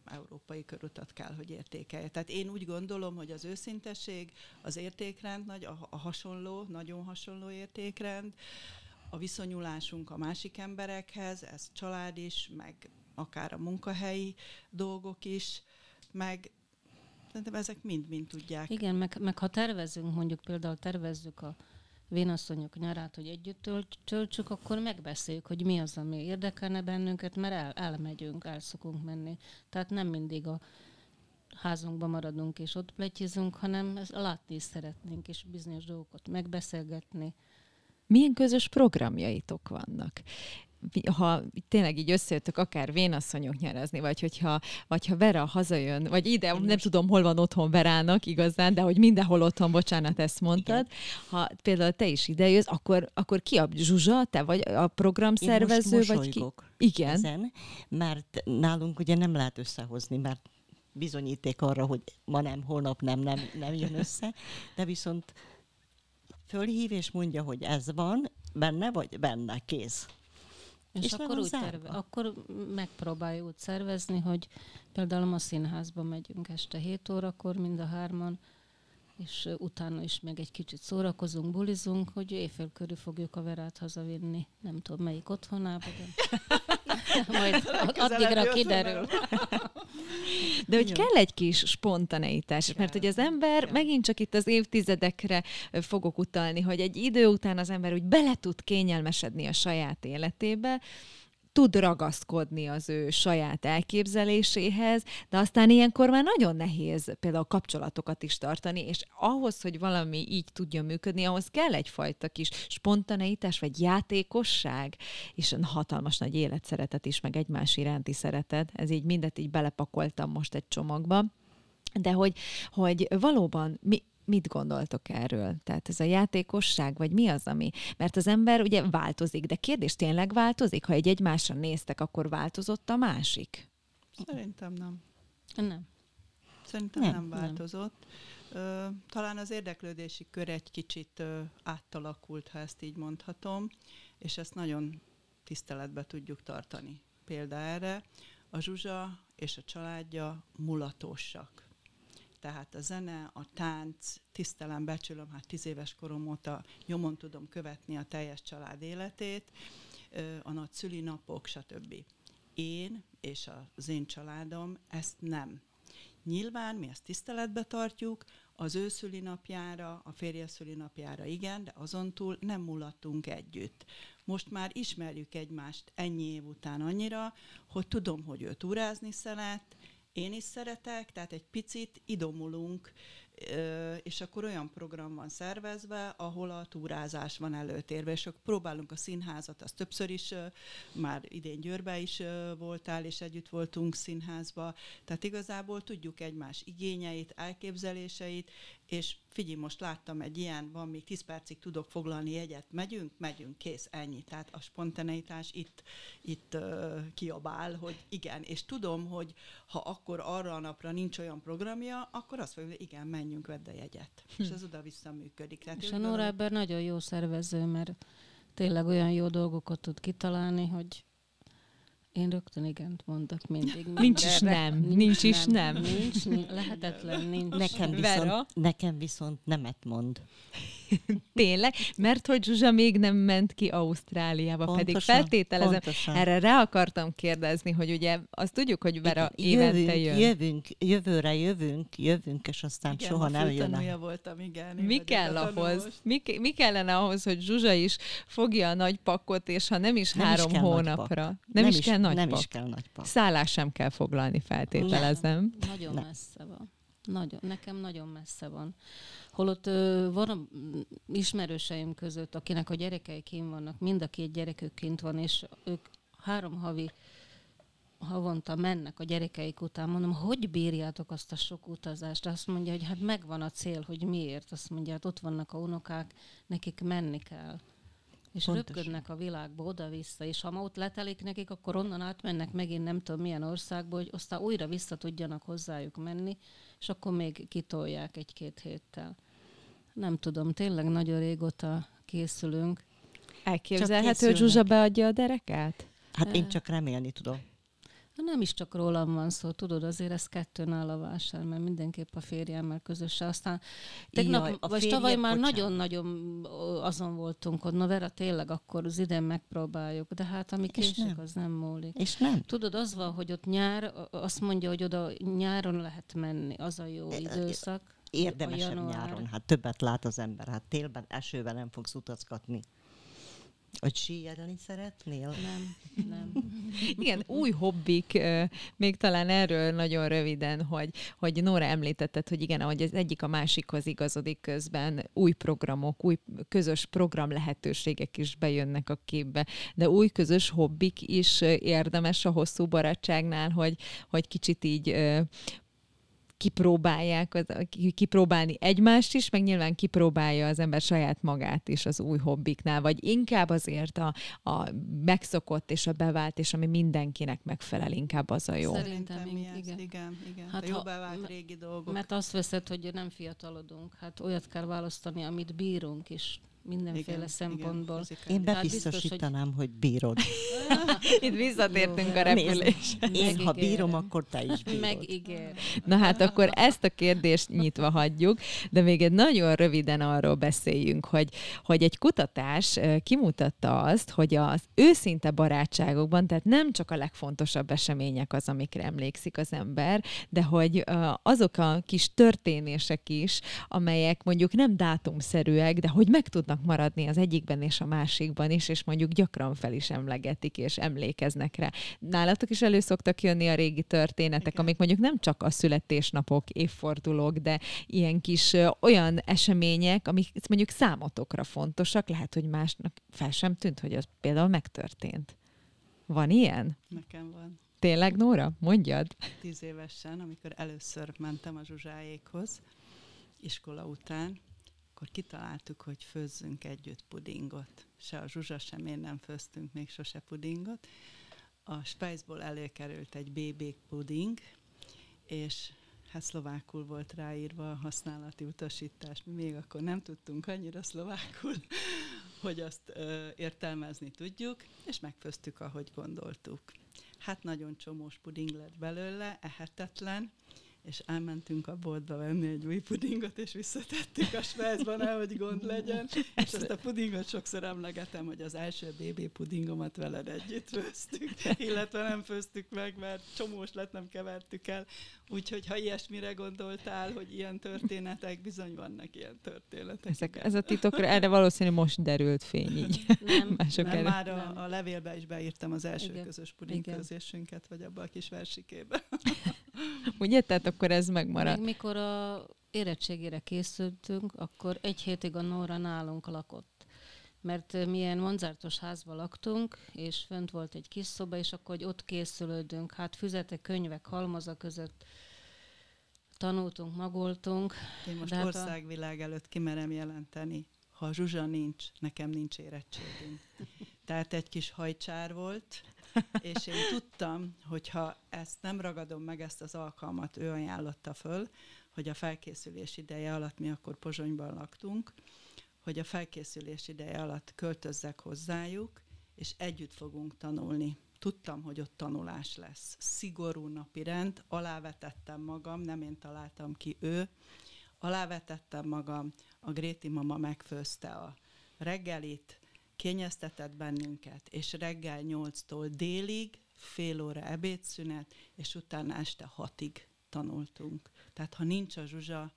európai körutat kell, hogy értékelje. Tehát én úgy gondolom, hogy az őszintesség, az értékrend, nagy, a, hasonló, nagyon hasonló értékrend, a viszonyulásunk a másik emberekhez, ez család is, meg akár a munkahelyi dolgok is, meg szerintem ezek mind-mind tudják. Igen, meg, meg ha tervezünk, mondjuk például tervezzük a vénasszonyok nyarát, hogy együtt tölt- töltsük, akkor megbeszéljük, hogy mi az, ami érdekelne bennünket, mert el, elmegyünk, el szokunk menni. Tehát nem mindig a házunkban maradunk és ott pletyizünk, hanem ezt látni is szeretnénk, és bizonyos dolgokat megbeszélgetni. milyen közös programjaitok vannak? Ha tényleg így összejöttök akár vénasszonyok nyerazni, vagy hogyha, vagy ha Vera hazajön, vagy ide, nem tudom, hol van otthon Verának igazán, de hogy mindenhol otthon, bocsánat, ezt mondtad. Ha például te is ide jössz, akkor, akkor ki a Zsuzsa, te vagy a programszervező, Én most vagy ki? Igen. ezen, mert nálunk ugye nem lehet összehozni, mert bizonyíték arra, hogy ma nem, holnap nem, nem, nem jön össze, de viszont fölhív és mondja, hogy ez van, benne vagy benne, kész. És, És akkor úgy terve, akkor megpróbáljuk úgy szervezni, hogy például a színházba megyünk este 7 órakor mind a hárman, és utána is meg egy kicsit szórakozunk, bulizunk, hogy éjfél körül fogjuk a verát hazavinni. Nem tudom, melyik otthonába, de majd ad- addigra kiderül. De hogy kell egy kis spontaneitás, mert hogy az ember, kell. megint csak itt az évtizedekre fogok utalni, hogy egy idő után az ember úgy bele tud kényelmesedni a saját életébe, tud ragaszkodni az ő saját elképzeléséhez, de aztán ilyenkor már nagyon nehéz például kapcsolatokat is tartani, és ahhoz, hogy valami így tudja működni, ahhoz kell egyfajta kis spontaneitás, vagy játékosság, és hatalmas nagy életszeretet is, meg egymás iránti szeretet. Ez így mindet így belepakoltam most egy csomagba. De hogy, hogy valóban mi, mit gondoltok erről? Tehát ez a játékosság, vagy mi az, ami? Mert az ember ugye változik, de kérdés tényleg változik? Ha egy egymásra néztek, akkor változott a másik? Szerintem nem. Nem. Szerintem nem, nem változott. Nem. Talán az érdeklődési kör egy kicsit átalakult, ha ezt így mondhatom, és ezt nagyon tiszteletbe tudjuk tartani. Példa erre, a Zsuzsa és a családja mulatósak tehát a zene, a tánc, tisztelem, becsülöm, hát tíz éves korom óta nyomon tudom követni a teljes család életét, a nagy szülinapok, stb. Én és az én családom ezt nem. Nyilván mi ezt tiszteletbe tartjuk, az ő szülinapjára, a férje szülinapjára igen, de azon túl nem mulattunk együtt. Most már ismerjük egymást ennyi év után annyira, hogy tudom, hogy ő túrázni szeret, én is szeretek, tehát egy picit idomulunk, és akkor olyan program van szervezve, ahol a túrázás van előtérve, és akkor próbálunk a színházat, az többször is, már idén Győrbe is voltál, és együtt voltunk színházba, tehát igazából tudjuk egymás igényeit, elképzeléseit, és figyelj, most láttam egy ilyen, van még 10 percig tudok foglalni jegyet, megyünk, megyünk, kész, ennyi. Tehát a spontaneitás itt, itt uh, kiabál, hogy igen, és tudom, hogy ha akkor arra a napra nincs olyan programja, akkor azt fogja, hogy igen, menjünk, vedd a jegyet. Hm. És ez oda-vissza működik. Tehát és a Nóra ebben nagyon jó szervező, mert tényleg olyan jó dolgokat tud kitalálni, hogy én rögtön igent mondok mindig. Nincs is nem. Nincs, nincs is nem. nem. Nincs, nincs, lehetetlen nincs. Nekem viszont, nekem viszont nemet mond. Tényleg? Mert hogy Zsuzsa még nem ment ki Ausztráliába, pontosan, pedig feltételezem. Pontosan. Erre rá akartam kérdezni, hogy ugye azt tudjuk, hogy Vera évente jövünk, jön. Jövünk, jövőre jövünk, jövünk, és aztán igen, soha nem jön. voltam, igen. Mi kell ahhoz? Mi, mi kellene ahhoz, hogy Zsuzsa is fogja a nagy pakot, és ha nem is nem három is hónapra. Nem, nem is, is kell nagy nem pak. Is kell nagy pak. Szállás sem kell foglalni, feltételezem. Nem, nagyon nem. messze van. Nagyon, nekem nagyon messze van. Holott ö, van ismerőseim között, akinek a gyerekei kint vannak, mind a két gyerekük kint van, és ők három havi havonta mennek a gyerekeik után, mondom, hogy bírjátok azt a sok utazást? Azt mondja, hogy hát megvan a cél, hogy miért. Azt mondja, hát ott vannak a unokák, nekik menni kell. És Pontosan. röpködnek a világba oda-vissza, és ha ma ott letelik nekik, akkor onnan átmennek megint nem tudom milyen országba, hogy aztán újra vissza tudjanak hozzájuk menni, és akkor még kitolják egy-két héttel. Nem tudom, tényleg nagyon régóta készülünk. Elképzelhető, hogy Zsuzsa beadja a derekát? Hát én csak remélni tudom. Nem is csak rólam van szó, tudod, azért ez kettőn áll a vásár, mert mindenképp a férjemmel közösen. Aztán tegnap, Jaj, vagy tavaly már nagyon-nagyon azon voltunk, hogy na Vera, tényleg akkor az idén megpróbáljuk, de hát ami késik, nem. az nem múlik. És nem. Tudod, az van, hogy ott nyár, azt mondja, hogy oda nyáron lehet menni, az a jó időszak. Érdemesebb nyáron, hát többet lát az ember, hát télben esővel nem fogsz utazgatni. Hogy síelni szeretnél? Nem, nem. Igen, új hobbik, még talán erről nagyon röviden, hogy, hogy Nóra említetted, hogy igen, ahogy az egyik a másikhoz igazodik közben, új programok, új közös program lehetőségek is bejönnek a képbe, de új közös hobbik is érdemes a hosszú barátságnál, hogy, hogy kicsit így kipróbálják, az, kipróbálni egymást is, meg nyilván kipróbálja az ember saját magát is az új hobbiknál, vagy inkább azért a, a megszokott és a bevált, és ami mindenkinek megfelel, inkább az a jó. Szerintem, Szerintem igen. igen, igen. Hát a jó bevált régi dolgok. Mert azt veszed, hogy nem fiatalodunk. Hát olyat kell választani, amit bírunk is mindenféle igen, szempontból. Igen, Én bebiztosítanám, hogy... hogy bírod. Itt visszatértünk a repülésre. Én, ha bírom, akkor te is bírod. Megígér. Na hát akkor ezt a kérdést nyitva hagyjuk, de még egy nagyon röviden arról beszéljünk, hogy, hogy egy kutatás kimutatta azt, hogy az őszinte barátságokban, tehát nem csak a legfontosabb események az, amikre emlékszik az ember, de hogy azok a kis történések is, amelyek mondjuk nem dátumszerűek, de hogy meg tudnak tudnak maradni az egyikben és a másikban is, és mondjuk gyakran fel is emlegetik, és emlékeznek rá. Nálatok is elő szoktak jönni a régi történetek, Igen. amik mondjuk nem csak a születésnapok, évfordulók, de ilyen kis ö, olyan események, amik mondjuk számotokra fontosak, lehet, hogy másnak fel sem tűnt, hogy az például megtörtént. Van ilyen? Nekem van. Tényleg, Nóra? Mondjad. Tíz évesen, amikor először mentem a Zsuzsáékhoz, iskola után, akkor kitaláltuk, hogy főzzünk együtt pudingot. Se a Zsuzsa, sem én nem főztünk még sose pudingot. A Spejzból előkerült egy BB puding, és hát szlovákul volt ráírva a használati utasítás. Mi még akkor nem tudtunk annyira szlovákul, hogy azt ö, értelmezni tudjuk, és megfőztük, ahogy gondoltuk. Hát nagyon csomós puding lett belőle, ehetetlen, és elmentünk a boltba venni egy új pudingot, és visszatettük a Svájcban, hogy gond legyen. És ezt a pudingot sokszor emlegetem, hogy az első BB pudingomat veled együtt főztük, illetve nem főztük meg, mert csomós lett, nem kevertük el. Úgyhogy ha ilyesmire gondoltál, hogy ilyen történetek, bizony vannak ilyen történetek. Ezek, ez a titokra, erre valószínű most derült fény így. Nem, Mások Nem, erre. már a, Nem. a levélbe is beírtam az első Igen. közös Igen. pudingfőzésünket, vagy abba a kis versikébe. Ugye? Tehát akkor ez Még megmarad. mikor a érettségére készültünk, akkor egy hétig a Nóra nálunk lakott. Mert milyen monzártos házban laktunk, és fönt volt egy kis szoba, és akkor hogy ott készülődünk. Hát füzetek, könyvek, halmaza között tanultunk, magoltunk. Én most hát a- országvilág előtt kimerem jelenteni, ha a Zsuzsa nincs, nekem nincs érettségünk. Tehát egy kis hajcsár volt, és én tudtam, hogy ha ezt nem ragadom meg, ezt az alkalmat, ő ajánlotta föl, hogy a felkészülés ideje alatt, mi akkor Pozsonyban laktunk, hogy a felkészülés ideje alatt költözzek hozzájuk, és együtt fogunk tanulni. Tudtam, hogy ott tanulás lesz. Szigorú napi rend, alávetettem magam, nem én találtam ki, ő. Alávetettem magam, a Gréti mama megfőzte a reggelit, kényeztetett bennünket, és reggel 8-tól délig, fél óra ebédszünet, és utána este 6-ig tanultunk. Tehát ha nincs a Zsuzsa,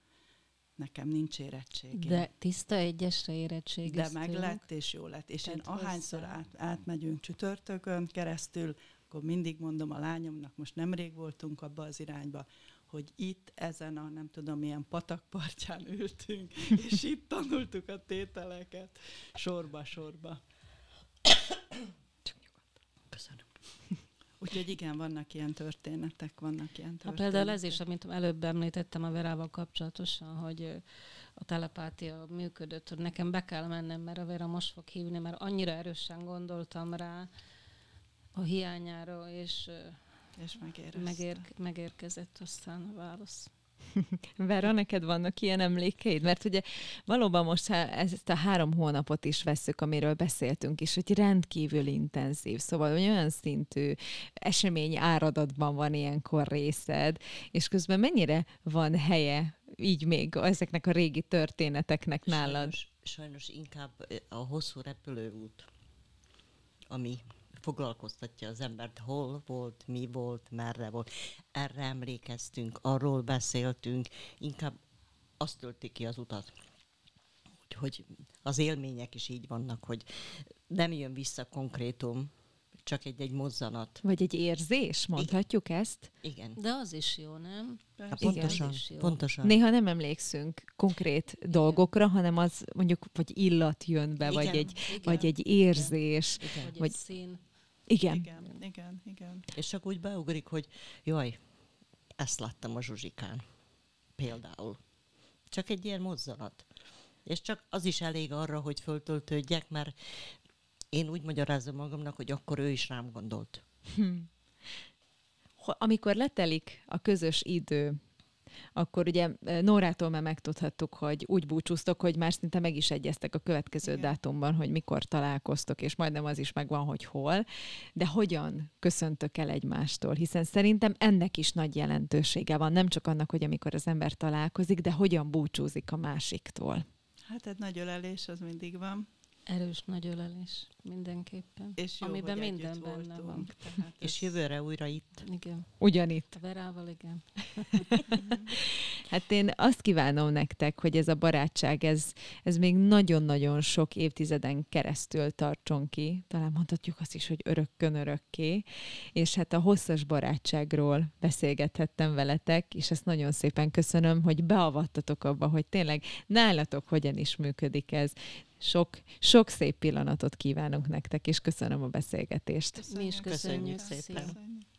nekem nincs érettségem. De tiszta egyesre De érettségiztünk. meg lett, és jó lett. És én Tehát ahányszor hozzá. át, átmegyünk csütörtökön keresztül, akkor mindig mondom a lányomnak, most nemrég voltunk abba az irányba, hogy itt ezen a nem tudom milyen patakpartján ültünk, és itt tanultuk a tételeket sorba-sorba. Köszönöm. Úgyhogy igen, vannak ilyen történetek, vannak ilyen Ha történetek. például ez is, amit előbb említettem a Verával kapcsolatosan, hogy a telepátia működött, hogy nekem be kell mennem, mert a Vera most fog hívni, mert annyira erősen gondoltam rá a hiányára, és És megérezte. megér, megérkezett aztán a válasz. Vera, neked vannak ilyen emlékeid? Mert ugye valóban most ha ezt a három hónapot is vesszük, amiről beszéltünk is, hogy rendkívül intenzív, szóval hogy olyan szintű esemény áradatban van ilyenkor részed, és közben mennyire van helye így még ezeknek a régi történeteknek nálad? Sajnos, sajnos inkább ö, a hosszú repülőút, ami foglalkoztatja az embert, hol volt, mi volt, merre volt. Erre emlékeztünk, arról beszéltünk, inkább azt tölti ki az utat. Úgyhogy az élmények is így vannak, hogy nem jön vissza konkrétum, csak egy-egy mozzanat. Vagy egy érzés, mondhatjuk ezt? Igen. De az is jó, nem? Hát Persze. pontosan, is jó. pontosan. Néha nem emlékszünk konkrét dolgokra, hanem az mondjuk, vagy illat jön be, vagy Igen. egy, Igen. vagy egy érzés. Igen. Vagy Vagy- egy szín. Igen. Igen, igen, igen. És csak úgy beugrik, hogy jaj, ezt láttam a Zsuzsikán. Például. Csak egy ilyen mozzanat. És csak az is elég arra, hogy föltöltődjek, mert én úgy magyarázom magamnak, hogy akkor ő is rám gondolt. Ha- amikor letelik a közös idő, akkor ugye Nórától már megtudhattuk, hogy úgy búcsúztok, hogy már szinte meg is egyeztek a következő Igen. dátumban, hogy mikor találkoztok, és majdnem az is megvan, hogy hol. De hogyan köszöntök el egymástól? Hiszen szerintem ennek is nagy jelentősége van, nem csak annak, hogy amikor az ember találkozik, de hogyan búcsúzik a másiktól. Hát egy nagy ölelés az mindig van. Erős nagy ölelés. Mindenképpen. És jó, Amiben minden benne van. voltunk, Tehát És ez- jövőre újra itt. Igen. Ugyanitt. A Verával, igen. Hát én azt kívánom nektek, hogy ez a barátság, ez, ez még nagyon-nagyon sok évtizeden keresztül tartson ki. Talán mondhatjuk azt is, hogy örökkön örökké. És hát a hosszas barátságról beszélgethettem veletek, és ezt nagyon szépen köszönöm, hogy beavattatok abba, hogy tényleg nálatok hogyan is működik ez. Sok, sok szép pillanatot kívánok nektek, és köszönöm a beszélgetést. Mi is Köszönjük köszönjük, szépen. szépen. Köszönjük.